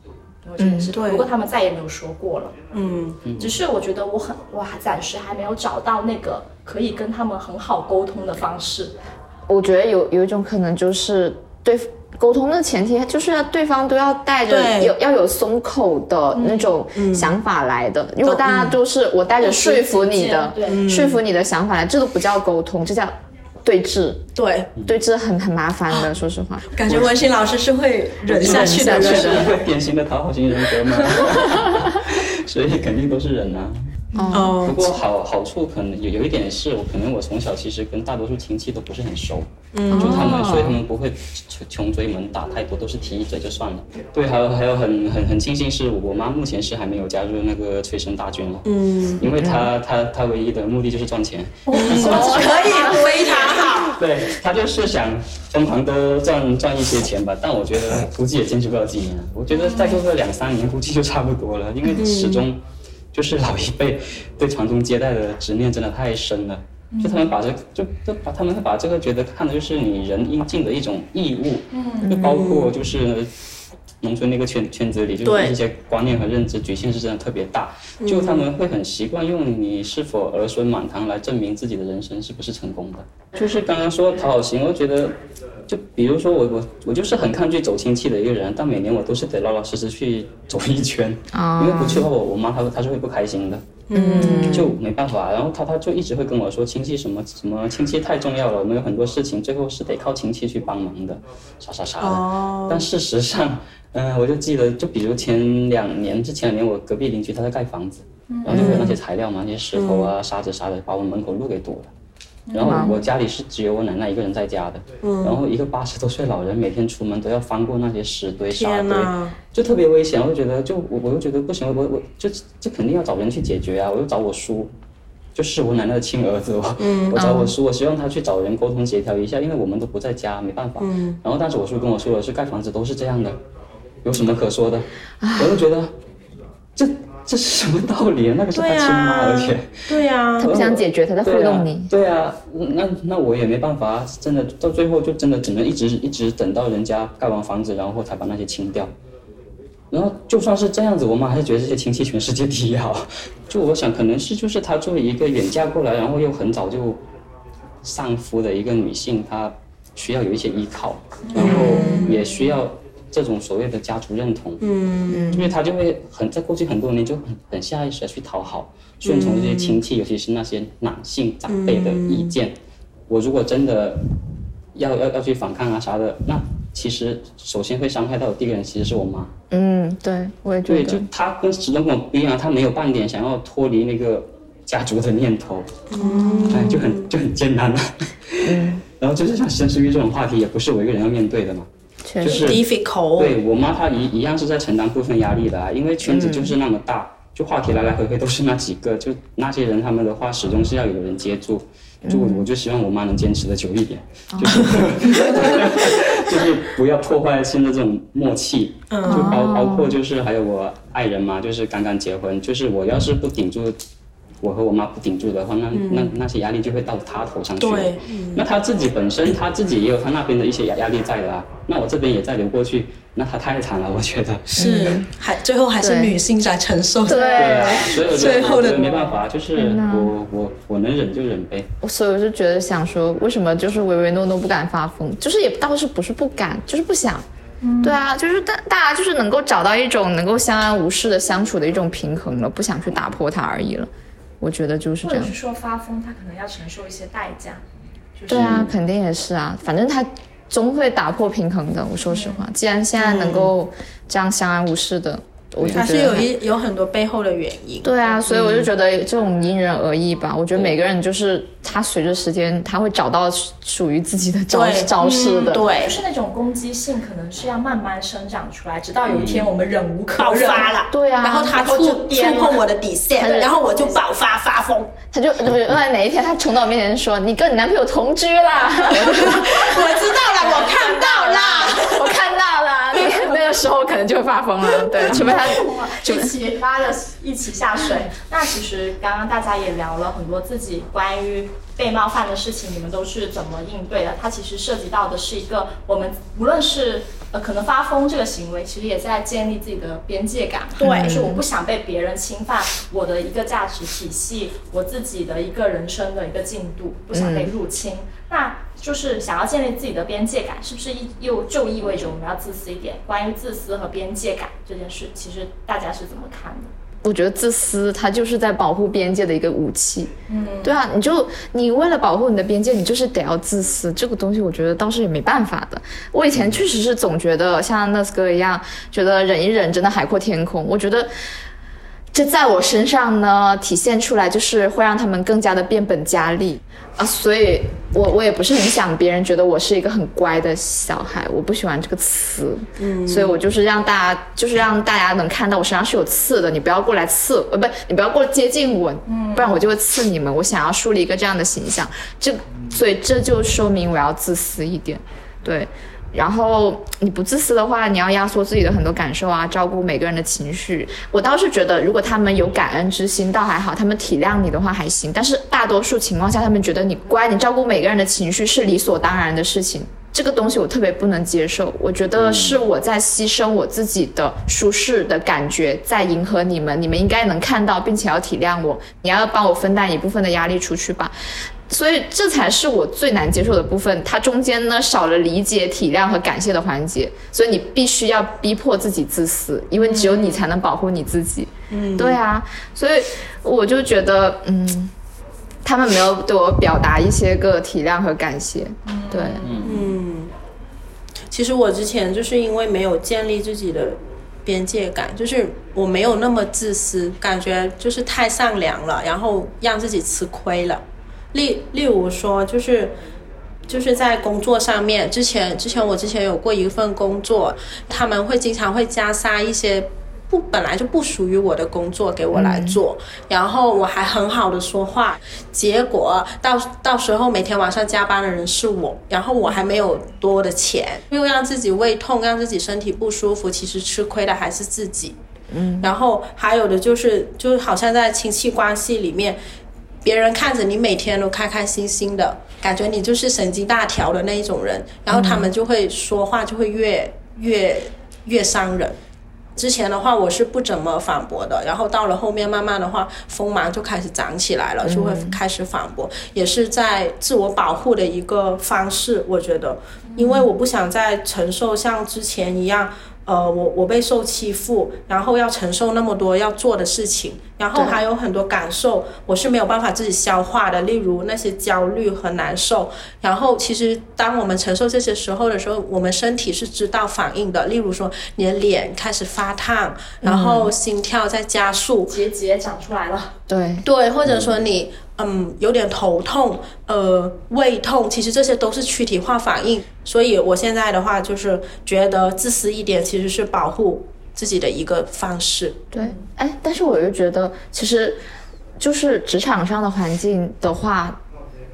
S5: 我真的是，
S2: 对
S5: 不过他们再也没有说过了。
S2: 嗯，
S5: 只是我觉得我很哇，暂时还没有找到那个可以跟他们很好沟通的方式。
S6: 我觉得有有一种可能就是对沟通的前提，就是要对方都要带着有要有松口的那种想法来的。如果大家都是我带着说服你的、
S5: 对
S6: 说服你的想法来，这都不叫沟通，这叫对峙。
S2: 对，
S6: 对峙很很麻烦的，说实话。
S2: 感觉文心老师是会忍下去的人。
S6: 忍下去的
S7: 是一个典型的讨好型人格嘛，[LAUGHS] 所以肯定都是忍啊。
S2: 哦。
S7: 不过好好处可能有有一点是我可能我从小其实跟大多数亲戚都不是很熟，嗯，就他们所以他们不会穷穷追猛打太多，都是提一嘴就算了。对，还有还有很很很庆幸是我妈目前是还没有加入那个催生大军了，嗯，因为她她她唯一的目的就是赚钱，
S2: 可以，非常好。[LAUGHS]
S7: 对她就是想疯狂的赚赚一些钱吧，但我觉得估计也坚持不了几年，我觉得再过个两三年估计就差不多了，因为始终就是老一辈对传宗接代的执念真的太深了。就他们把这就就把他们会把这个觉得看的就是你人应尽的一种义务，就包括就是农村那个圈圈子里，就是一些观念和认知局限是真的特别大，就他们会很习惯用你是否儿孙满堂来证明自己的人生是不是成功的。就是刚刚说讨好型，我觉得就比如说我我我就是很抗拒走亲戚的一个人，但每年我都是得老老实实去走一圈，因为不去的话，我我妈她她是会不开心的。嗯，就没办法，然后她她就一直会跟我说亲戚什么什么亲戚太重要了，我们有很多事情最后是得靠亲戚去帮忙的，啥啥啥的。但事实上，嗯、我就记得，就比如前两年之前两年，我隔壁邻居他在盖房子，然后就有那些材料嘛，那些石头啊、沙子啥的，把我们门口路给堵了。然后我家里是只有我奶奶一个人在家的，然后一个八十多岁老人每天出门都要翻过那些石堆、沙堆，就特别危险。我就觉得，就我我又觉得不行，我我就这肯定要找人去解决啊！我又找我叔，就是我奶奶的亲儿子，我、[LAUGHS] 我找我叔，我希望他去找人沟通协调一下，因为我们都不在家，没办法。然后但是我叔跟我说的是，盖房子都是这样的，有什么可说的？我就觉得，这这是什么道理啊？那个是他亲妈，
S2: 啊
S7: 而且。
S2: 对呀、
S6: 他不想解决，他在糊弄你。
S7: 对啊，对啊那那我也没办法啊，真的到最后就真的只能一直一直等到人家盖完房子，然后才把那些清掉。然后就算是这样子，我妈还是觉得这些亲戚全世界第一好。[LAUGHS] 就我想，可能是就是她作为一个远嫁过来，然后又很早就丧夫的一个女性，她需要有一些依靠，然后也需要这种所谓的家族认同。嗯，因为他就会很在过去很多年就很很下意识的去讨好、顺从这些亲戚，尤其是那些男性长辈的意见。我如果真的要要要去反抗啊啥的，那其实首先会伤害到的第一个人其实是我妈。
S6: 嗯，对，我也觉
S7: 对，
S6: 得
S7: 就。他跟始终跟我不一样，他没有半点想要脱离那个家族的念头，哎，就很就很艰难了。嗯，[LAUGHS] 然后就是像生生育这种话题，也不是我一个人要面对的嘛。就是
S2: difficult。
S7: 对我妈她一一样是在承担部分压力的啊，因为圈子就是那么大，就话题来来回回都是那几个，就那些人他们的话始终是要有人接住，就我我就希望我妈能坚持的久一点，[LAUGHS] 就是 [LAUGHS] 就是不要破坏现在这种默契，就包包括就是还有我爱人嘛，就是刚刚结婚，就是我要是不顶住。我和我妈不顶住的话，那、那那些压力就会到她头上去。
S2: 对，
S7: 那她自己本身，她自己也有她那边的一些压压力在的啊。那我这边也在流过去，那她太惨了，我觉得。
S2: 是，还最后还是女性在承受。
S7: 对
S6: 对
S7: 啊，所以我觉得没办法，就是我我我能忍就忍呗。
S6: 我所以我就觉得想说，为什么就是唯唯诺诺不敢发疯，就是也倒是不是不敢，就是不想。对啊，就是大大家就是能够找到一种能够相安无事的相处的一种平衡了，不想去打破它而已了。我觉得就是这样
S5: 或者是。说发疯，他可能要承受一些代价。就是
S6: 对啊，肯定也是啊，反正他终会打破平衡的。我说实话，既然现在能够这样相安无事的，我
S2: 还是
S6: 觉得是
S2: 有一有很多背后的原因。
S6: 对啊，所以我就觉得这种因人而异吧。我觉得每个人就是他随着时间，他会找到属于自己的招
S2: 对
S6: 招式的。
S2: 对
S5: 就，是那种攻击性，可能是要慢慢生长出来，直到有一天我们忍无可忍爆，
S2: 发了。
S6: 对啊
S2: 然后他
S5: 就
S2: 触触碰我的底线，然后我就爆发发疯。
S6: 他就就在哪一天，他冲到我面前说：“你跟你男朋友同居了！” [LAUGHS] [LAUGHS]
S2: 我知道了，我看到了。[LAUGHS]
S6: 我看那 [LAUGHS] 个那个时候可能就会发疯了。[LAUGHS] 对，除非他
S5: 一起拉着一起下水。那其实刚刚大家也聊了很多自己关于被冒犯的事情，你们都是怎么应对的？它其实涉及到的是一个我们无论是呃可能发疯这个行为，其实也在建立自己的边界感。
S2: 对
S5: 就是我不想被别人侵犯我的一个价值体系，我自己的一个人生的一个进度，不想被入侵。那就是想要建立自己的边界感，是不是意又就意味着我们要自私一点？关于自私和边界感这件事，其实大家是怎么看的？
S6: 我觉得自私，它就是在保护边界的一个武器。嗯，对啊，你就你为了保护你的边界，你就是得要自私。这个东西，我觉得倒是也没办法的。我以前确实是总觉得像那斯哥一样，觉得忍一忍真的海阔天空。我觉得这在我身上呢体现出来，就是会让他们更加的变本加厉啊。所以我我也不是很想别人觉得我是一个很乖的小孩，我不喜欢这个词。嗯，所以我就是让大家，就是让大家能看到我身上是有刺的，你不要过来刺，呃，不，你不要过来接近我，不然我就会刺你们。我想要树立一个这样的形象，这所以这就说明我要自私一点，对。然后你不自私的话，你要压缩自己的很多感受啊，照顾每个人的情绪。我倒是觉得，如果他们有感恩之心，倒还好，他们体谅你的话还行。但是大多数情况下，他们觉得你乖，你照顾每个人的情绪是理所当然的事情。这个东西我特别不能接受，我觉得是我在牺牲我自己的舒适的感觉，在迎合你们。你们应该能看到，并且要体谅我，你要帮我分担一部分的压力出去吧。所以这才是我最难接受的部分，它中间呢少了理解、体谅和感谢的环节，所以你必须要逼迫自己自私，因为只有你才能保护你自己。嗯，对啊，所以我就觉得，嗯，他们没有对我表达一些个体谅和感谢。对，嗯
S2: 其实我之前就是因为没有建立自己的边界感，就是我没有那么自私，感觉就是太善良了，然后让自己吃亏了。例例如说，就是就是在工作上面，之前之前我之前有过一份工作，他们会经常会加塞一些。不，本来就不属于我的工作给我来做，然后我还很好的说话，结果到到时候每天晚上加班的人是我，然后我还没有多的钱，又让自己胃痛，让自己身体不舒服，其实吃亏的还是自己。嗯，然后还有的就是，就好像在亲戚关系里面，别人看着你每天都开开心心的，感觉你就是神经大条的那一种人，然后他们就会说话就会越越越伤人。之前的话我是不怎么反驳的，然后到了后面慢慢的话，锋芒就开始长起来了，就会开始反驳，也是在自我保护的一个方式，我觉得，因为我不想再承受像之前一样。呃，我我被受欺负，然后要承受那么多要做的事情，然后还有很多感受，我是没有办法自己消化的，例如那些焦虑和难受。然后其实当我们承受这些时候的时候，我们身体是知道反应的，例如说你的脸开始发烫，然后心跳在加速，
S5: 结节长出来了，
S6: 对，
S2: 对，或者说你嗯，有点头痛，呃，胃痛，其实这些都是躯体化反应。所以我现在的话，就是觉得自私一点，其实是保护自己的一个方式。
S6: 对，哎，但是我又觉得，其实就是职场上的环境的话，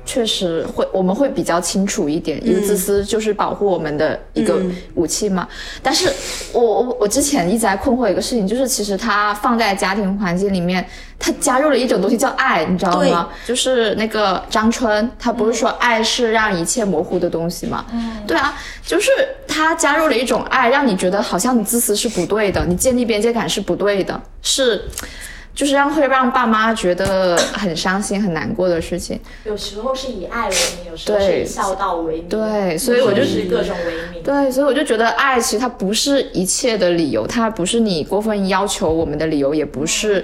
S6: 确实会我们会比较清楚一点，因为自私就是保护我们的一个武器嘛。但是我我我之前一直在困惑一个事情，就是其实它放在家庭环境里面，它加入了一种东西叫爱，你知道吗？就是那个张春，他不是说爱是让一切模糊的东西吗？嗯，对啊，就是他加入了一种爱，让你觉得好像你自私是不对的，你建立边界感是不对的，是。就是让会让爸妈觉得很伤心、很难过的事情。
S5: 有时候是以爱为名，有时候是以孝道为名。
S6: 对，所以我就
S5: 是各种为名。
S6: 对，所以我就觉得爱其实它不是一切的理由，它不是你过分要求我们的理由，也不是。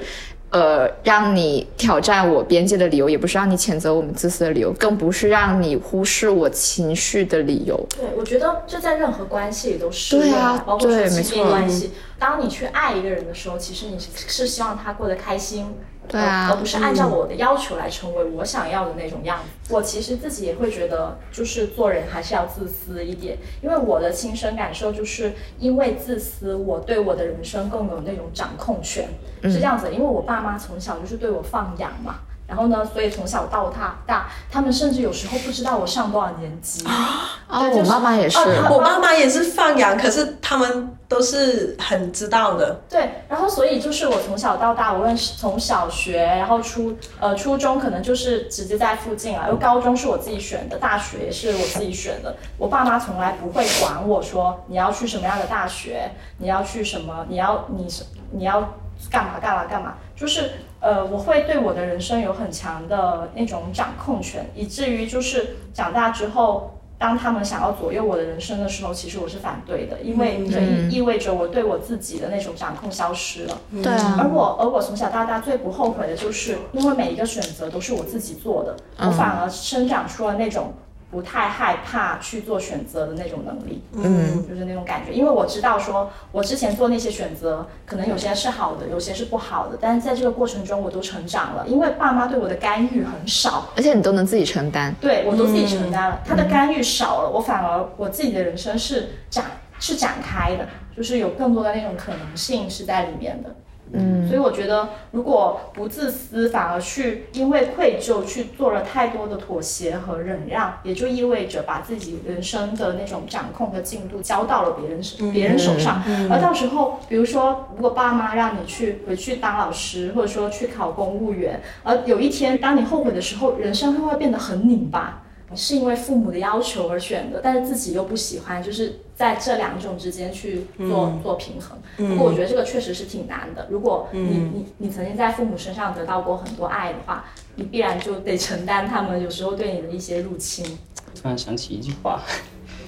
S6: 呃，让你挑战我边界的理由，也不是让你谴责我们自私的理由，更不是让你忽视我情绪的理由。
S5: 对，我觉得这在任何关系里都是
S6: 对啊，
S5: 包括
S6: 对，没
S5: 亲密关系。当你去爱一个人的时候，其实你是希望他过得开心。
S6: 对啊，
S5: 而不是按照我的要求来成为我想要的那种样子。我其实自己也会觉得，就是做人还是要自私一点，因为我的亲身感受就是，因为自私，我对我的人生更有那种掌控权，是这样子。因为我爸妈从小就是对我放养嘛。然后呢？所以从小到大，大他们甚至有时候不知道我上多少年级
S6: 啊。我妈妈也是，
S2: 我妈妈也是放养，可是他们都是很知道的。
S5: 对，然后所以就是我从小到大，无论是从小学，然后初呃初中可能就是直接在附近啊，又高中是我自己选的，大学也是我自己选的。我爸妈从来不会管我说你要去什么样的大学，你要去什么，你要你是你要干嘛干嘛干嘛，就是。呃，我会对我的人生有很强的那种掌控权，以至于就是长大之后，当他们想要左右我的人生的时候，其实我是反对的，因为这意意味着我对我自己的那种掌控消失了。
S6: 对啊。
S5: 而我而我从小到大最不后悔的就是，因为每一个选择都是我自己做的，我反而生长出了那种。不太害怕去做选择的那种能力，嗯，就是那种感觉，因为我知道说，我之前做那些选择，可能有些是好的，有些是不好的，但是在这个过程中，我都成长了，因为爸妈对我的干预很少，
S6: 而且你都能自己承担，
S5: 对我都自己承担了，他的干预少了，我反而我自己的人生是展是展开的，就是有更多的那种可能性是在里面的。嗯，所以我觉得，如果不自私，反而去因为愧疚去做了太多的妥协和忍让，也就意味着把自己人生的那种掌控的进度交到了别人手别人手上。而到时候，比如说，如果爸妈让你去回去当老师，或者说去考公务员，而有一天当你后悔的时候，人生会不会变得很拧巴。是因为父母的要求而选的，但是自己又不喜欢，就是在这两种之间去做做平衡。不过我觉得这个确实是挺难的。如果你你你曾经在父母身上得到过很多爱的话，你必然就得承担他们有时候对你的一些入侵。
S7: 突然想起一句话，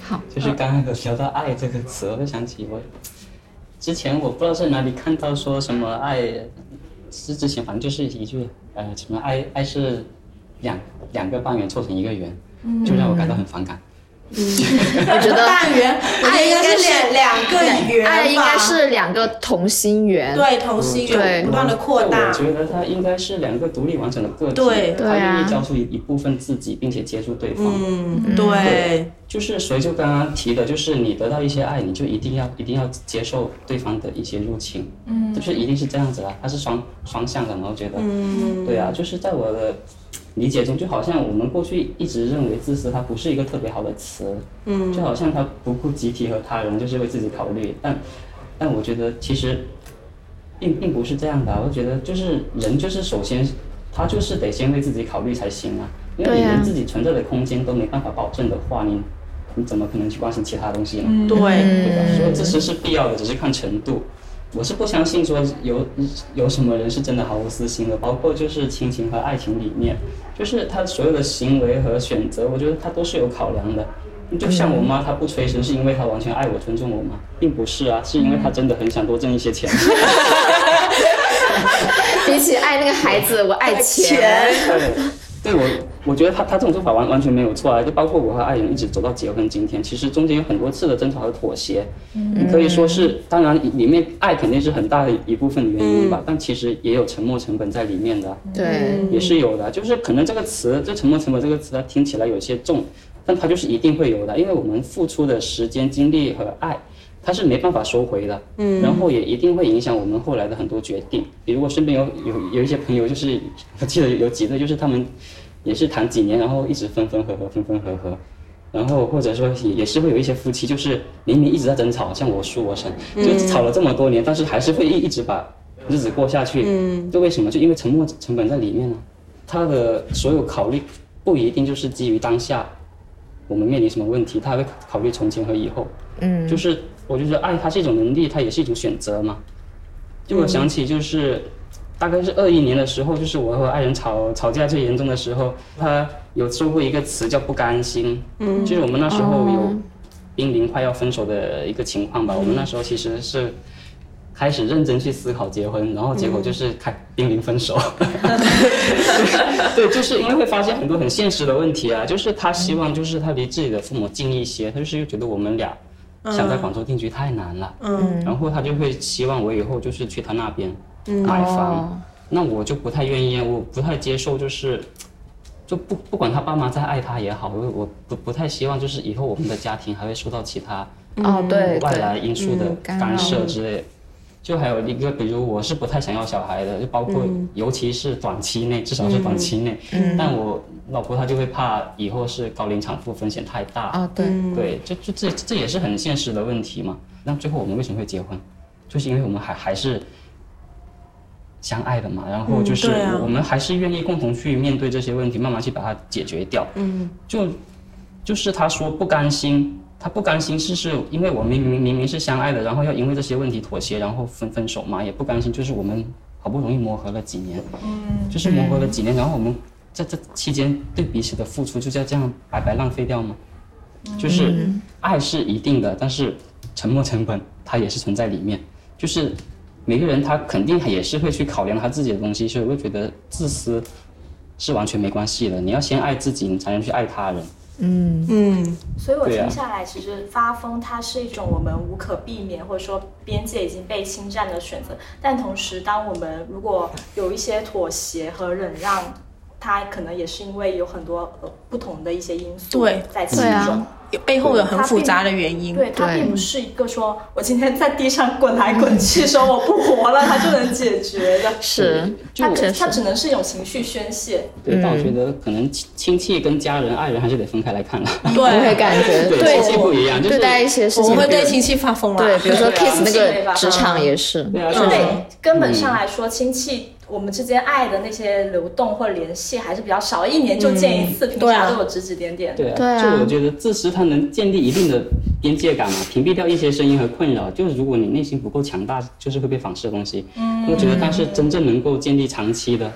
S6: 好，[LAUGHS]
S7: 就是刚刚有聊到“爱”这个词，我就想起我之前我不知道在哪里看到说什么“爱”，是之前反正就是一句呃什么“爱爱是两两个半圆凑成一个圆”。就让我感到很反感。[LAUGHS]
S6: 我觉得
S2: 爱应该是两两个圆
S6: 爱应该是两个同心圆。
S2: 对，同心圆不断的扩大。
S7: 我觉得它应该是两个独立完整的个体。
S2: 对，
S7: 他愿意交出一一部分自己，并且接触对方。
S2: 嗯，对。
S7: 就是所以就刚刚提的，就是你得到一些爱，你就一定要一定要接受对方的一些入侵。嗯，就是一定是这样子啊，它是双双向的，然后觉得，嗯，对啊，就是在我的。理解中就好像我们过去一直认为自私，它不是一个特别好的词，嗯，就好像他不顾集体和他人，就是为自己考虑。但，但我觉得其实，并并不是这样的。我觉得就是人就是首先，他就是得先为自己考虑才行啊。因为你连自己存在的空间都没办法保证的话，你你怎么可能去关心其他东西呢？
S2: 对，
S7: 对吧？所以自私是必要的，只是看程度。我是不相信说有有什么人是真的毫无私心的，包括就是亲情和爱情里面，就是他所有的行为和选择，我觉得他都是有考量的。就像我妈，她不催生是因为她完全爱我、尊重我吗？并不是啊，是因为她真的很想多挣一些钱。[LAUGHS]
S6: 比起爱那个孩子，我爱钱。[LAUGHS]
S7: 对，对我我觉得他他这种做法完完全没有错啊，就包括我和爱人一直走到结婚今天，其实中间有很多次的争吵和妥协，你可以说是，当然里面爱肯定是很大的一部分的原因吧，但其实也有沉没成本在里面的，
S6: 对，
S7: 也是有的，就是可能这个词，这沉没成本这个词，它听起来有些重，但它就是一定会有的，因为我们付出的时间、精力和爱。它是没办法收回的，嗯，然后也一定会影响我们后来的很多决定。比如我身边有有有一些朋友，就是 [LAUGHS] 我记得有几对，就是他们也是谈几年，然后一直分分合合，分分合合，然后或者说也也是会有一些夫妻，就是明明一直在争吵，像我叔我婶，就吵了这么多年，但是还是会一一直把日子过下去。嗯，就为什么？就因为沉没成本在里面呢。他的所有考虑不一定就是基于当下我们面临什么问题，他还会考虑从前和以后。嗯，就是。我觉得爱它是一种能力，它也是一种选择嘛。就我想起，就是大概是二一年的时候，就是我和爱人吵吵架最严重的时候，他有说过一个词叫不甘心。嗯，就是我们那时候有濒临快要分手的一个情况吧。我们那时候其实是开始认真去思考结婚，然后结果就是开濒临分手。[LAUGHS] 对，就是因为会发现很多很现实的问题啊，就是他希望就是他离自己的父母近一些，他就是又觉得我们俩。想在广州定居太难了，嗯，然后他就会希望我以后就是去他那边买房，那我就不太愿意，我不太接受，就是就不不管他爸妈再爱他也好，我我不不太希望就是以后我们的家庭还会受到其他
S6: 哦对
S7: 外来因素的干涉之类。就还有一个，比如我是不太想要小孩的，就包括尤其是短期内，至少是短期内。嗯。但我老婆她就会怕以后是高龄产妇，风险太大。
S6: 啊，对。
S7: 对，就就这这也是很现实的问题嘛。那最后我们为什么会结婚？就是因为我们还还是相爱的嘛。然后就是我们还是愿意共同去面对这些问题，慢慢去把它解决掉。嗯。就就是他说不甘心。他不甘心，是是因为我明明明明是相爱的，然后要因为这些问题妥协，然后分分手嘛？也不甘心，就是我们好不容易磨合了几年，嗯，就是磨合了几年，然后我们在这期间对彼此的付出就要这样白白浪费掉吗？就是爱是一定的，但是沉没成本它也是存在里面。就是每个人他肯定也是会去考量他自己的东西，所以我觉得自私是完全没关系的。你要先爱自己，你才能去爱他人。
S5: 嗯。嗯，所以我听下来，其实发疯它是一种我们无可避免，或者说边界已经被侵占的选择。但同时，当我们如果有一些妥协和忍让，它可能也是因为有很多呃不同的一些因素在其中。
S2: 背后有很复杂的原因，
S5: 对它并不是一个说我今天在地上滚来滚去，说我不活了，它就能解决的。[LAUGHS]
S6: 是，
S5: 它它只能是一种情绪宣泄。
S7: 对，但我觉得可能亲戚跟家人、爱人还是得分开来看了。
S2: 对，我
S6: 会感觉
S7: 对亲戚不一样，对
S6: 待一些事情，
S2: 我会对亲戚发疯了。
S6: 对，比如说 kiss 那个职场也是。
S7: 对啊，
S5: 对，根本上来说，亲戚。我们之间爱的那些流动或联系还是比较少，一年就见一次，平常都有指指点点。
S7: 对啊，就我觉得自私它能建立一定的边界感嘛，屏蔽掉一些声音和困扰。就是如果你内心不够强大，就是会被反噬的东西。嗯，我觉得但是真正能够建立长期的。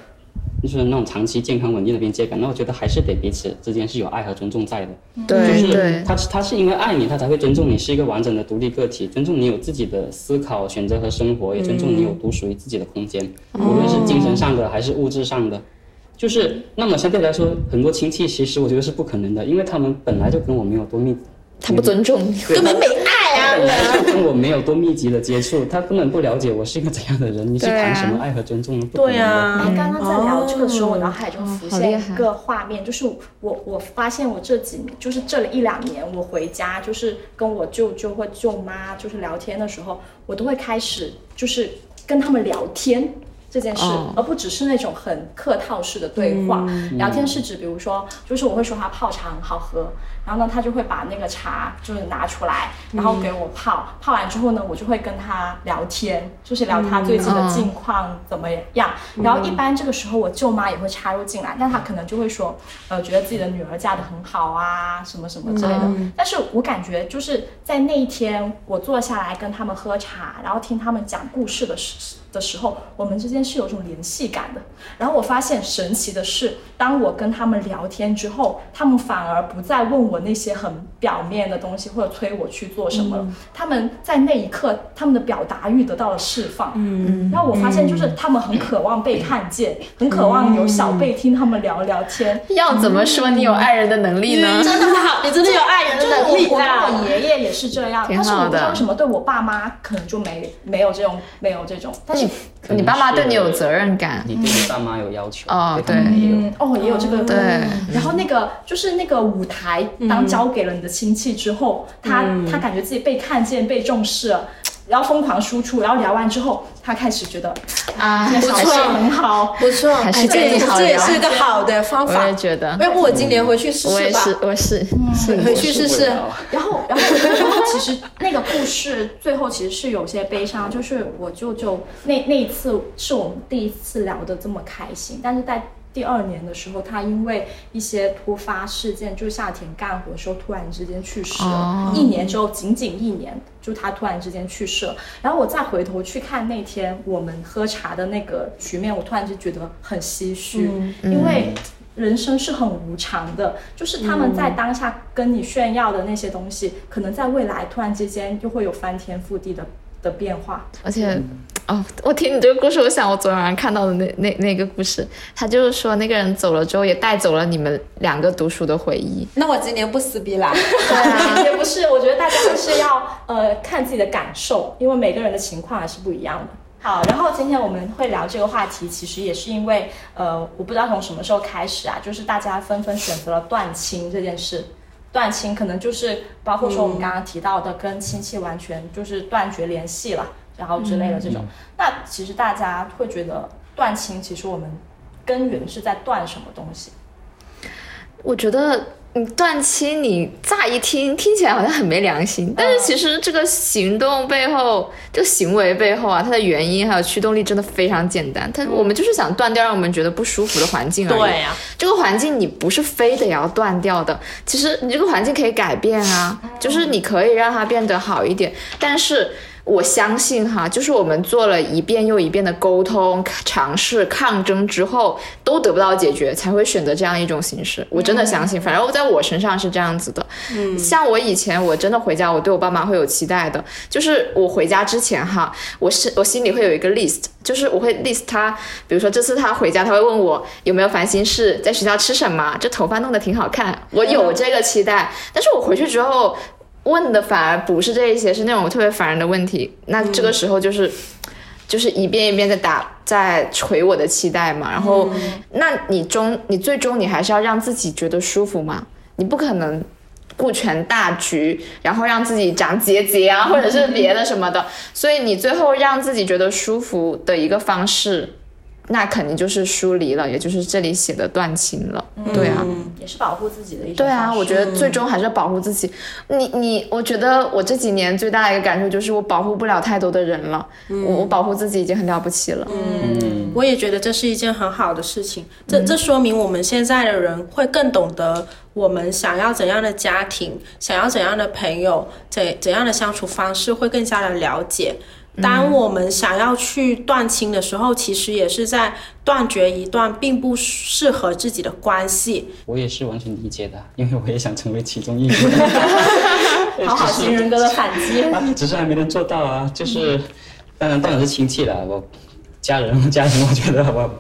S7: 就是那种长期健康稳定的边界感，那我觉得还是得彼此之间是有爱和尊重在的。
S6: 对，
S7: 就是他他是因为爱你，他才会尊重你是一个完整的独立个体，尊重你有自己的思考、选择和生活，也尊重你有独属于自己的空间，无论是精神上的还是物质上的。就是那么相对来说，很多亲戚其实我觉得是不可能的，因为他们本来就跟我没有多密，
S6: 他不尊重你，
S2: 根本没爱。
S7: 本来就跟我没有多密集的接触，他根本不了解我是一个怎样的人。你去谈什么爱和尊重呢？
S2: 对呀。
S5: 哎，刚刚在聊这个时候，我脑海中浮现一个画面，就是我我发现我这几年，就是这一两年，我回家就是跟我舅舅或舅妈就是聊天的时候，我都会开始就是跟他们聊天这件事，而不只是那种很客套式的对话。聊天是指，比如说，就是我会说他泡茶很好喝。然后呢，他就会把那个茶就是拿出来，然后给我泡。泡完之后呢，我就会跟他聊天，就是聊他最近的近况怎么样。然后一般这个时候，我舅妈也会插入进来，但她可能就会说，呃，觉得自己的女儿嫁得很好啊，什么什么之类的。但是我感觉就是在那一天，我坐下来跟他们喝茶，然后听他们讲故事的时的时候，我们之间是有种联系感的。然后我发现神奇的是，当我跟他们聊天之后，他们反而不再问我那些很表面的东西，或者催我去做什么了。他们在那一刻，他们的表达欲得到了释放。嗯，然后我发现就是他们很渴望被看见，很渴望有小辈听他们聊聊天。
S6: 要怎么说你有爱人的能力呢？
S2: 真的好，你真的有爱人的
S5: 就是
S2: 能力
S5: 我，我跟
S2: 啊！
S5: 我爷爷也是这样，
S6: 挺
S5: 但是我不知道为什么对我爸妈可能就没没有这种没有这种，但是
S6: 你爸妈对你有责任感。
S7: 你对你爸妈有要求，
S6: 哦
S7: 对
S5: 哦，也有这个
S6: 对
S5: 然后那个就是那个舞台，当交给了你的亲戚之后，他他感觉自己被看见、被重视了。然后疯狂输出，然后聊完之后，他开始觉得
S6: 啊
S5: 这个小孩很好，
S2: 不错，
S6: 还是
S2: 这也这也是个好的方法。
S6: 我也。觉得，
S2: 要不我今年回去试试吧，
S6: 我也是，我
S2: 回去试试。
S5: 然后，然后，然后，其实那个故事最后其实是有些悲伤，就是我舅舅那那一次是。我们第一次聊得这么开心，但是在第二年的时候，他因为一些突发事件，就是夏天干活的时候突然之间去世了，
S6: 哦
S5: 一年之后仅仅一年，就他突然之间去世了。然后我再回头去看那天我们喝茶的那个局面，我突然就觉得很唏嘘，因为。人生是很无常的，就是他们在当下跟你炫耀的那些东西，可能在未来突然之间又会有翻天覆地的的变化。
S6: 而且，哦，我听你这个故事，我想我昨天晚上看到的那那那个故事，他就是说那个人走了之后，也带走了你们两个读书的回忆。
S1: 那我今年不撕逼啦。[LAUGHS]
S5: 对啊，也不是，我觉得大家还是要呃看自己的感受，因为每个人的情况还是不一样的。好，然后今天我们会聊这个话题，其实也是因为呃，我不知道从什么时候开始啊，就是大家纷纷选择了断亲这件事。断亲可能就是包括说我们刚刚提到的，跟亲戚完全就是断绝联系了，然后之类的这种。那其实大家会觉得断亲，其实我们根源是在断什么东西？
S6: 我觉得，嗯，断亲，你乍一听听起来好像很没良心，但是其实这个行动背后，这个行为背后啊，它的原因还有驱动力真的非常简单。它我们就是想断掉让我们觉得不舒服的环境而已。
S2: 对呀
S6: 这个环境你不是非得要断掉的，其实你这个环境可以改变啊，就是你可以让它变得好一点，但是。我相信哈，就是我们做了一遍又一遍的沟通、尝试、抗争之后，都得不到解决，才会选择这样一种形式。我真的相信，反正我在我身上是这样子的。嗯，像我以前我真的回家，我对我爸妈会有期待的，就是我回家之前哈，我是我心里会有一个 list，就是我会 list 他，比如说这次他回家，他会问我有没有烦心事，在学校吃什么，这头发弄得挺好看，我有这个期待，但是我回去之后。问的反而不是这一些，是那种特别烦人的问题。那这个时候就是，就是一遍一遍的打，在捶我的期待嘛。然后，那你终你最终你还是要让自己觉得舒服嘛。你不可能顾全大局，然后让自己长结节啊，或者是别的什么的。所以你最后让自己觉得舒服的一个方式，那肯定就是疏离了，也就是这里写的断亲了。对啊。
S5: 也是保护自己的一种
S6: 对啊，我觉得最终还是要保护自己。你你，我觉得我这几年最大的一个感受就是我保护不了太多的人了，我我保护自己已经很了不起了。
S7: 嗯，
S2: 我也觉得这是一件很好的事情。这这说明我们现在的人会更懂得我们想要怎样的家庭，想要怎样的朋友，怎怎样的相处方式，会更加的了解。当我们想要去断亲的时候，其实也是在断绝一段并不适合自己的关系。
S7: 我也是完全理解的，[LAUGHS] 因为我也想成为其中一员。[LAUGHS]
S5: 好好型人格的反击。[LAUGHS]
S7: 啊，只是还没能做到啊。就是，当然当然是亲戚了，我家人家人，我觉得我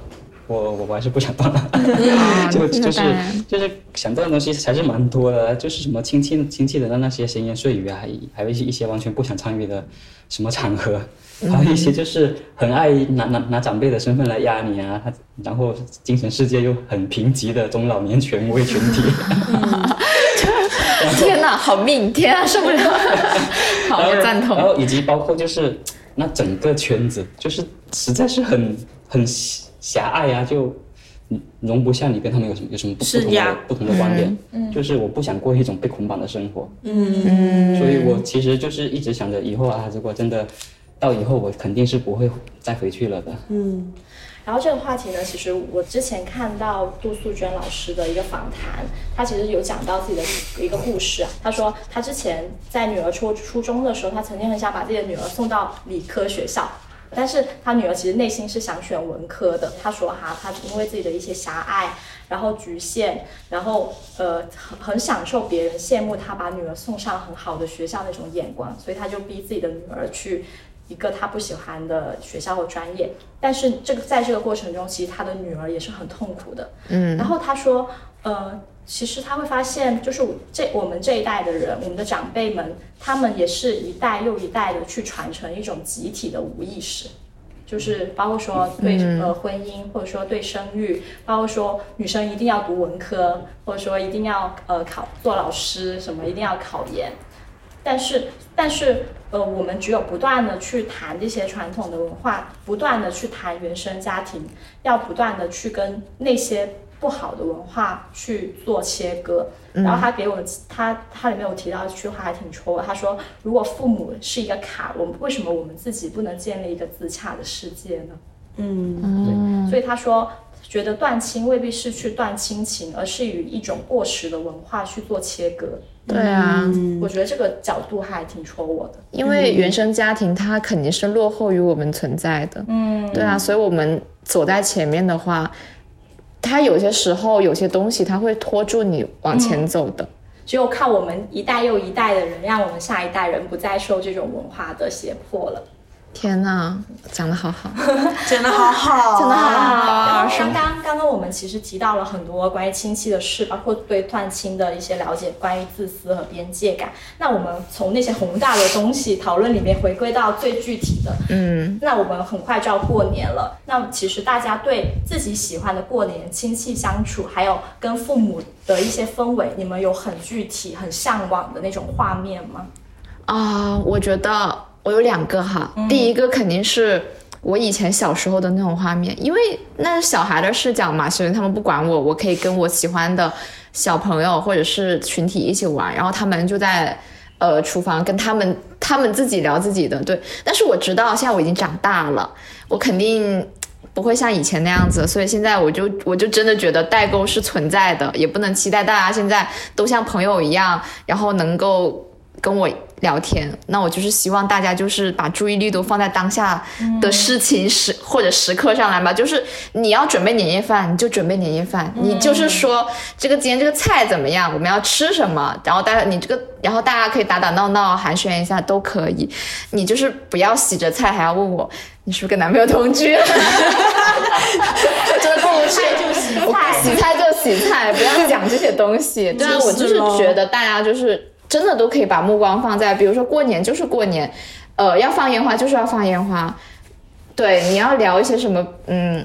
S7: 我我我还是不想断了。[LAUGHS] 就就是就是想断的东西还是蛮多的，就是什么亲戚亲戚的那些闲言碎语啊，还还有一些一些完全不想参与的什么场合。[LAUGHS] 还有一些就是很爱拿拿拿长辈的身份来压你啊，他然后精神世界又很贫瘠的中老年权威群体，[LAUGHS]
S6: 天哪，好命！天啊，受不了！好，我赞同
S7: 然。后以及包括就是那整个圈子，就是实在是很很狭狭隘啊，就容不下你跟他们有什么有什么不不同的不同的观点。就是我不想过一种被捆绑的生活。嗯，所以我其实就是一直想着以后啊，如果真的到以后，我肯定是不会再回去了的。
S5: 嗯然后这个话题呢，其实我之前看到杜素娟老师的一个访谈，她其实有讲到自己的一个故事啊。她说她之前在女儿初初中的时候，她曾经很想把自己的女儿送到理科学校，但是他女儿其实内心是想选文科的。他说哈，他因为自己的一些狭隘，然后局限，然后呃很很享受别人羡慕他把女儿送上很好的学校那种眼光，所以他就逼自己的女儿去一个他不喜欢的学校和专业。但是这个在这个过程中，其实他的女儿也是很痛苦的。嗯，然后他说，呃。其实他会发现，就是这我们这一代的人，我们的长辈们，他们也是一代又一代的去传承一种集体的无意识，就是包括说对呃婚姻，或者说对生育，包括说女生一定要读文科，或者说一定要呃考做老师，什么一定要考研。但是但是呃，我们只有不断的去谈这些传统的文化，不断的去谈原生家庭，要不断的去跟那些。不好的文化去做切割，然后他给我他他里面有提到一句话还挺戳我，他说如果父母是一个卡，我们为什么我们自己不能建立一个自洽的世界呢？嗯，对，所以他说觉得断亲未必是去断亲情，而是与一种过时的文化去做切割。
S6: 对啊，
S5: 我觉得这个角度还挺戳我的，
S6: 因为原生家庭它肯定是落后于我们存在的。嗯，对啊，所以我们走在前面的话。他有些时候有些东西它会拖住你往前走的，
S5: 只有靠我们一代又一代的人，让我们下一代人不再受这种文化的胁迫了。
S6: 天呐，讲的好好，[LAUGHS]
S1: 讲的好好，
S6: 讲的好
S5: 好。刚刚刚刚我们其实提到了很多关于亲戚的事，包括对断亲的一些了解，关于自私和边界感。那我们从那些宏大的东西讨论里面回归到最具体的，嗯，那我们很快就要过年了。那其实大家对自己喜欢的过年亲戚相处，还有跟父母的一些氛围，你们有很具体、很向往的那种画面吗？
S6: 啊，我觉得。我有两个哈，第一个肯定是我以前小时候的那种画面，因为那是小孩的视角嘛，所以他们不管我，我可以跟我喜欢的小朋友或者是群体一起玩，然后他们就在呃厨房跟他们他们自己聊自己的，对。但是我知道现在我已经长大了，我肯定不会像以前那样子，所以现在我就我就真的觉得代沟是存在的，也不能期待大家现在都像朋友一样，然后能够。跟我聊天，那我就是希望大家就是把注意力都放在当下的事情时或者时刻上来吧。就是你要准备年夜饭，你就准备年夜饭。你就是说这个今天这个菜怎么样，我们要吃什么，然后大家你这个，然后大家可以打打闹闹寒暄一下都可以。你就是不要洗着菜还要问我你是不是跟男朋友同居。真 [LAUGHS]
S5: 的不如菜就洗菜，
S6: 洗菜就洗菜，不要讲这些东西。[LAUGHS] 对啊，我就是觉得大家就是。真的都可以把目光放在，比如说过年就是过年，呃，要放烟花就是要放烟花，对，你要聊一些什么，嗯，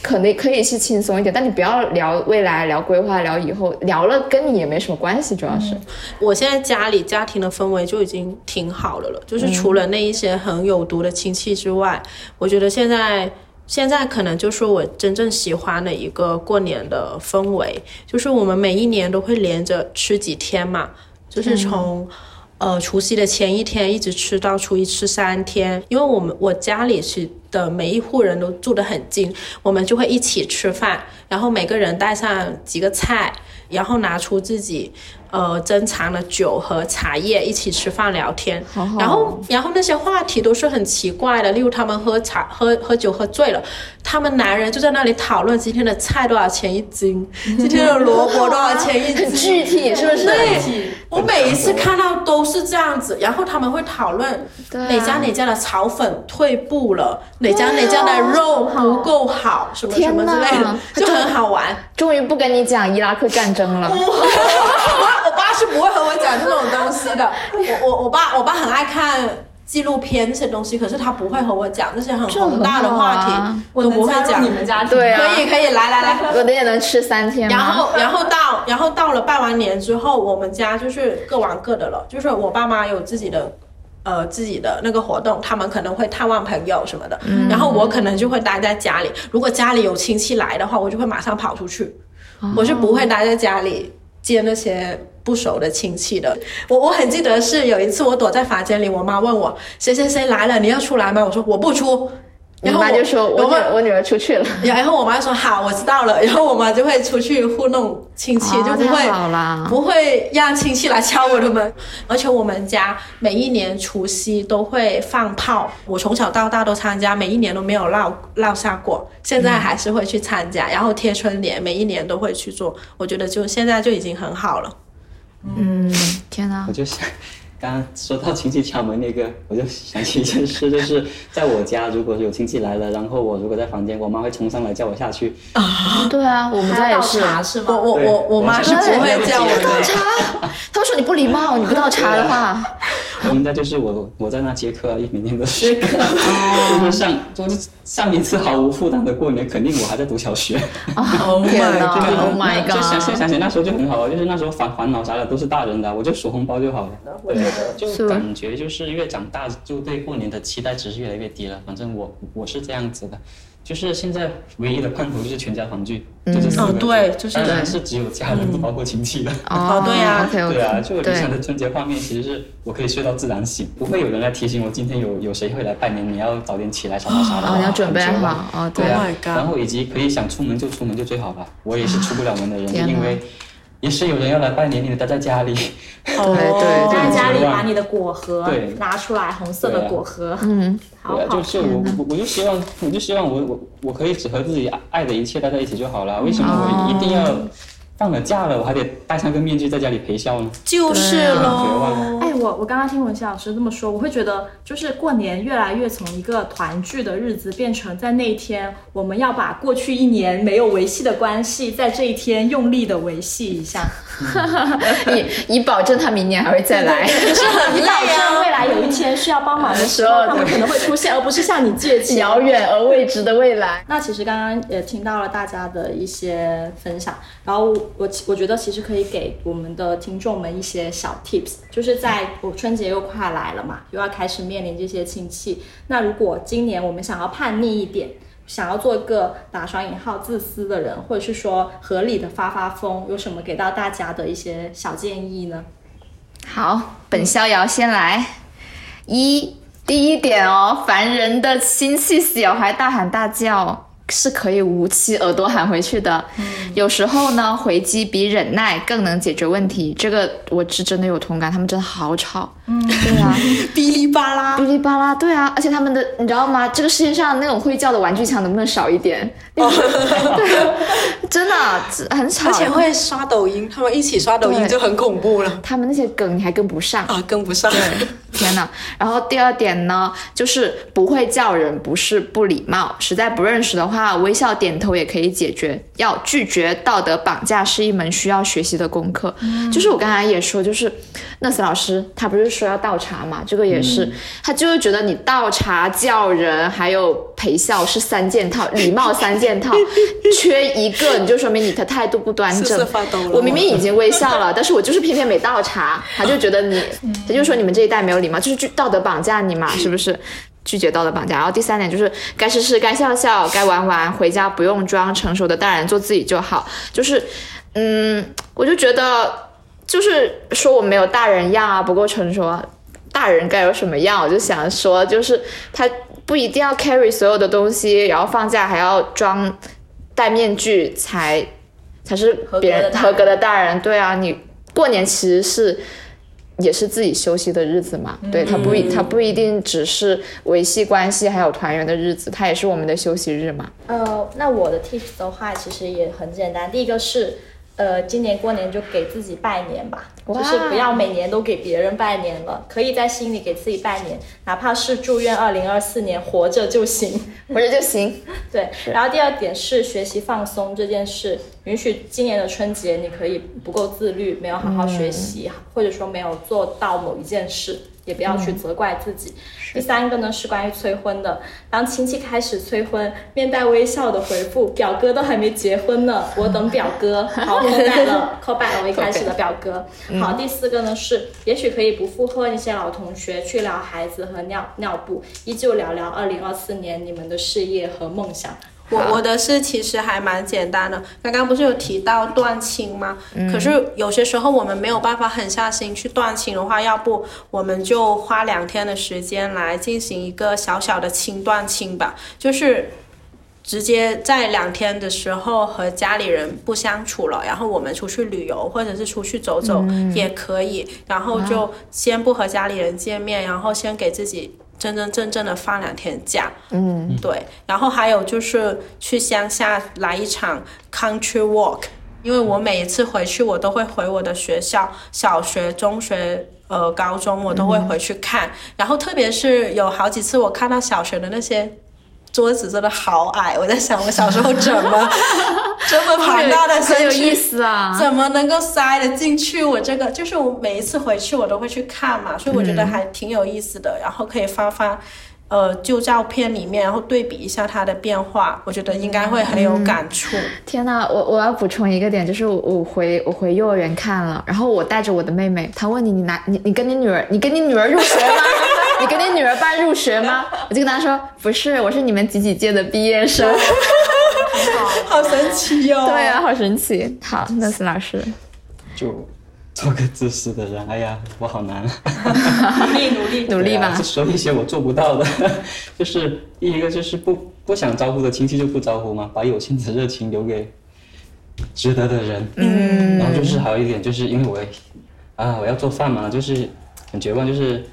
S6: 可能可以是轻松一点，但你不要聊未来、聊规划、聊以后，聊了跟你也没什么关系，主要是。
S2: 我现在家里家庭的氛围就已经挺好的了，就是除了那一些很有毒的亲戚之外，我觉得现在。现在可能就是我真正喜欢的一个过年的氛围，就是我们每一年都会连着吃几天嘛，就是从，呃除夕的前一天一直吃到初一，吃三天。因为我们我家里是的每一户人都住得很近，我们就会一起吃饭，然后每个人带上几个菜，然后拿出自己。呃，珍藏的酒和茶叶一起吃饭聊天，然后然后那些话题都是很奇怪的，例如他们喝茶喝喝酒喝醉了，他们男人就在那里讨论今天的菜多少钱一斤，[LAUGHS] 今天的萝卜多少钱一斤，
S6: 具体是不是？
S2: 对，我每一次看到都是这样子，然后他们会讨论哪家哪家的炒粉退步了，哪家哪家的肉不够好，什么什么之类的，[LAUGHS] 就很好玩。
S6: 终于不跟你讲伊拉克战争了。[LAUGHS]
S2: 我爸是不会和我讲这种东西的。我我我爸我爸很爱看纪录片这些东西，可是他不会和我讲那些很宏大的话题，我都不会讲。
S5: 你们家
S6: 对啊，
S2: 可以可以来来来，
S6: 我的也能吃三天。
S2: 然后然后到然后到了拜完年之后，我们家就是各玩各的了。就是我爸妈有自己的呃自己的那个活动，他们可能会探望朋友什么的，然后我可能就会待在家里。如果家里有亲戚来的话，我就会马上跑出去，我是不会待在家里。接那些不熟的亲戚的，我我很记得是有一次我躲在房间里，我妈问我谁谁谁来了，你要出来吗？我说我不出，然后
S6: 妈就说我
S2: 我妈
S6: 女我女儿出去了，[LAUGHS]
S2: 然后我妈说好，我知道了，然后我妈就会出去糊弄亲戚，就不会
S6: 好啦。
S2: 不会让亲戚来敲我的门。而且我们家每一年除夕都会放炮，我从小到大都参加，每一年都没有落落下过，现在还是会去参加，然后贴春联，每一年都会去做。我觉得就现在就已经很好了。
S6: 嗯，天哪
S7: 我，就想，刚刚说到亲戚敲门那个，[LAUGHS] 我就想起一件事，就是在我家，如果有亲戚来了，然后我如果在房间，我妈会冲上来叫我下去。
S6: 啊对啊，我们家也是。
S5: 茶是吗？
S2: 我我我我妈是不会叫我倒。
S6: 茶，他会说你不礼貌，你不倒茶的话，[LAUGHS]
S7: 我们家就是我我在那接客每天都是。[LAUGHS] 就是上就是上一次毫无负担的过年，肯定我还在读小学。
S2: Oh my
S6: god！，Oh my
S7: 就想现在
S6: god！
S7: 想起那时候就很好啊，就是那时候烦烦恼啥的都是大人的，我就数红包就好了。对，就感觉就是越长大，就对过年的期待值是越来越低了。反正我我是这样子的，就是现在唯一的盼头就是全家团聚，就这四个字
S2: 哦对就是
S7: 当然是只有家人，不包括亲戚的。
S6: 哦
S2: 对呀
S7: 对啊，就我理想的春节画面其实是我可以睡到自然醒，不会有人来提醒我今天有有谁会来拜年，你要早点起来啥啥啥的。
S6: 哦，你要准备好哦，对
S7: 对啊
S2: Oh
S7: 然后以及可以想出门就出门就最好了。我也是出不了门的人，因为也是有人要来拜年，你得待在家里。
S6: 对
S2: 哦
S6: 对
S5: 在家里把你的果核
S7: 对。
S5: 拿出来，红色的果核，
S6: 嗯，
S5: 好好
S7: 就是我我我就希望我就希望我我我可以只和自己爱的一切待在一起就好了。为什么我一定要放了假了，我还得戴上个面具在家里陪笑呢？
S2: 就是
S7: 绝
S2: 喽
S5: 我我刚刚听文琪老师这么说，我会觉得就是过年越来越从一个团聚的日子，变成在那一天我们要把过去一年没有维系的关系，在这一天用力的维系一下，[LAUGHS]
S6: 以以保证他明年还会再来。
S2: 就是 [LAUGHS] 很
S5: 以保证。未来有一天需要帮忙的时候，他们可能会出现，而不是向你借钱。
S6: 遥远而未知的未来。
S5: 那其实刚刚也听到了大家的一些分享，然后我我觉得其实可以给我们的听众们一些小 tips，就是在我春节又快来了嘛，又要开始面临这些亲戚。那如果今年我们想要叛逆一点，想要做一个打双引号自私的人，或者是说合理的发发疯，有什么给到大家的一些小建议呢？
S6: 好，本逍遥先来。一，第一点哦，烦人的亲戚小孩大喊大叫是可以捂起耳朵喊回去的。有时候呢，回击比忍耐更能解决问题。这个我是真的有同感，他们真的好吵。嗯，对啊，[LAUGHS]
S2: 哔哩吧啦
S6: 哔，哩吧啦，对啊，而且他们的你知道吗？这个世界上那种会叫的玩具枪能不能少一点？[LAUGHS] 对，真的很吵，
S2: 而且会刷抖音，他们一起刷抖音就很恐怖了
S6: 他们那些梗你还跟不上。
S2: 啊，跟不上。
S6: 天呐，然后第二点呢，就是不会叫人不是不礼貌，实在不认识的话，微笑点头也可以解决。要拒绝道德绑架是一门需要学习的功课。就是我刚才也说，就是那斯老师他不是说要倒茶嘛，这个也是，他就是觉得你倒茶叫人还有陪笑是三件套，礼貌三件套，[LAUGHS] 缺一个你就说明你的态度不端正。我明明已经微笑了，但是我就是偏偏没倒茶，他就觉得你，他就说你们这一代没有礼貌，就是道德绑架你嘛，是不是？[LAUGHS] 拒绝道德绑架。然后第三点就是该吃吃，该笑笑，该玩玩，回家不用装成熟的大人，做自己就好。就是，嗯，我就觉得，就是说我没有大人样啊，不够成熟啊。大人该有什么样？我就想说，就是他不一定要 carry 所有的东西，然后放假还要装戴面具才才是别人
S5: 合格的大人
S6: 合格的大人。对啊，你过年其实是也是自己休息的日子嘛。对，它不一它不一定只是维系关系还有团圆的日子，它也是我们的休息日嘛。
S5: 呃，那我的 tips 的话，其实也很简单。第一个是，呃，今年过年就给自己拜年吧，就是不要每年都给别人拜年了，可以在心里给自己拜年，哪怕是祝愿二零二四年活着就行。[LAUGHS]
S6: 活着就行。[LAUGHS]
S5: 对，然后第二点是学习放松这件事，允许今年的春节你可以不够自律，没有好好学习，或者说没有做到某一件事，也不要去责怪自己。第三个呢是关于催婚的，当亲戚开始催婚，面带微笑的回复表哥都还没结婚呢，我等表哥。[LAUGHS] 好，call back 了，call back 了我一开始的表哥。好，第四个呢是，也许可以不附和那些老同学，去聊孩子和尿尿布，依旧聊聊二零二四年你们的事业和梦想。
S2: 我我的是其实还蛮简单的，刚刚不是有提到断亲吗？可是有些时候我们没有办法狠下心去断亲的话，要不我们就花两天的时间来进行一个小小的轻断亲吧，就是。直接在两天的时候和家里人不相处了，然后我们出去旅游或者是出去走走也可以，然后就先不和家里人见面，然后先给自己真真正正的放两天假。
S6: 嗯，
S2: 对，然后还有就是去乡下来一场 country walk，因为我每一次回去，我都会回我的学校，小学、中学、呃高中，我都会回去看。然后特别是有好几次，我看到小学的那些桌子真的好矮，我在想我小时候怎么 [LAUGHS] 这么庞大的身
S6: 思啊。
S2: 怎么能够塞得进去？我这个就是我每一次回去我都会去看嘛，所以我觉得还挺有意思的。然后可以翻翻呃旧照片里面，然后对比一下它的变化，我觉得应该会很有感触。
S6: 天呐，我我要补充一个点，就是我我回我回幼儿园看了，然后我带着我的妹妹，她问你你拿你你跟你女儿你跟你女儿入学吗？你给你女儿办入学吗？我就跟她说不是，我是你们几几届的毕业生。[LAUGHS]
S2: 好神奇哟、
S6: 对啊，好神奇。好，那斯老师，
S7: 就做个自私的人，哎呀，我好难。
S2: 努力努力。
S6: 努力 [LAUGHS] 吧
S7: 说一些我做不到的，[LAUGHS] 就是第一个就是不不想招呼的亲戚就不招呼嘛，把有限的热情留给值得的人。嗯，然后就是还有一点，就是因为我啊我要做饭嘛，就是很绝望，就是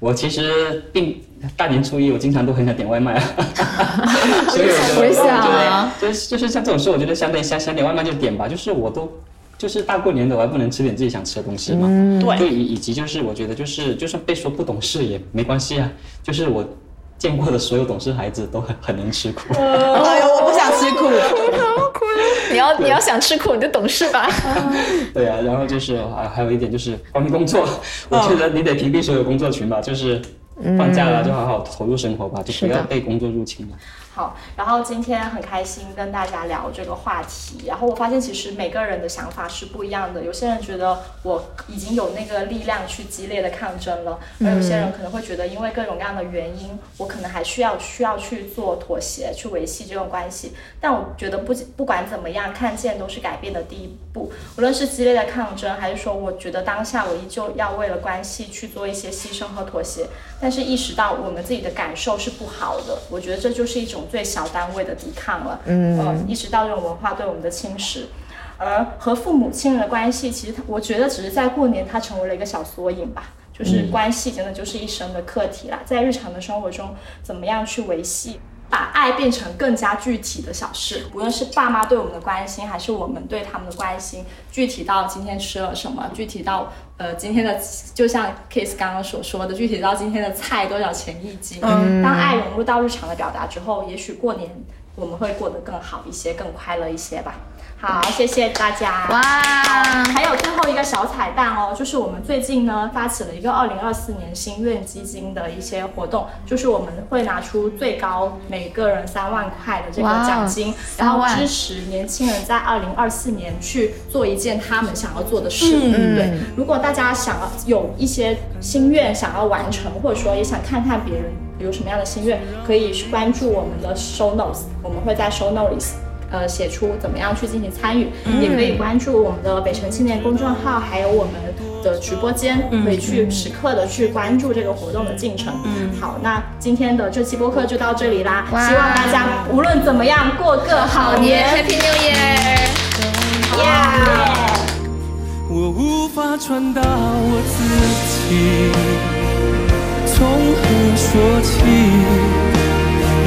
S7: 我其实并大年初一我经常都很想点外卖啊，[LAUGHS] 所以我觉得
S6: 我也想啊
S7: 对，就是就是像这种事，我觉得想点想想点外卖就点吧，就是我都。就是大过年的，我还不能吃点自己想吃的东西嘛？
S2: 对
S7: 就以以及就是我觉得就是就算被说不懂事也没关系啊，就是我见过的所有懂事孩子都很很能吃苦。
S1: 哎呦，我不想吃苦，[LAUGHS] 好苦。
S6: 你要你要想吃苦，你就懂事吧。[LAUGHS]
S7: 对啊，然后就是还还有一点就是关于工作，[LAUGHS] 我觉得你得屏蔽所有工作群吧，就是放假了就好好投入生活吧，就不要被工作入侵了。
S5: 好，然后今天很开心跟大家聊这个话题，然后我发现其实每个人的想法是不一样的，有些人觉得我已经有那个力量去激烈的抗争了，而有些人可能会觉得因为各种各样的原因，我可能还需要需要去做妥协，去维系这种关系。但我觉得不不管怎么样，看见都是改变的第一步，无论是激烈的抗争，还是说我觉得当下我依旧要为了关系去做一些牺牲和妥协，但是意识到我们自己的感受是不好的，我觉得这就是一种最小单位的抵抗了。嗯，呃，意识到这种文化对我们的侵蚀。而和父母亲人的关系，其实它我觉得只是在过年，它成为了一个小缩影吧。就是关系真的就是一生的课题啦，在日常的生活中，怎么样去维系，把爱变成更加具体的小事，无论是爸妈对我们的关心，还是我们对他们的关心，具体到今天吃了什么，具体到呃今天的，就像 Kiss 刚刚所说的，具体到今天的菜多少钱一斤。当爱融入到日常的表达之后，也许过年我们会过得更好一些，更快乐一些吧。好，谢谢大家。
S6: 哇
S5: 还有最后一个小彩蛋哦，就是我们最近呢发起了一个二零二四年心愿基金的一些活动，就是我们会拿出最高每个人三万块的这个奖金，然后支持年轻人在二零二四年去做一件他们想要做的事。
S6: 嗯
S5: 对，如果大家想要有一些心愿想要完成，或者说也想看看别人有什么样的心愿，可以去关注我们的 show notes，我们会在 show notes。呃，写出怎么样去进行参与，也可以关注我们的北辰青年公众号，还有我们的直播间，可以去时刻的去关注这个活动的进程。嗯，好，那今天的这期播客就到这里啦，希望大家无论怎么样过个好年
S6: ，Happy New Year！
S8: 我无法传达我自己，从何说起？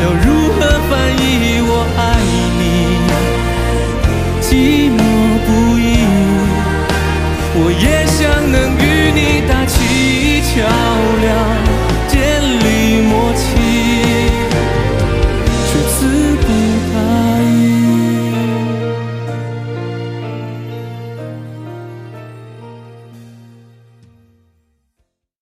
S8: 要如何翻译我寂寞不已我也想能与你搭起桥梁。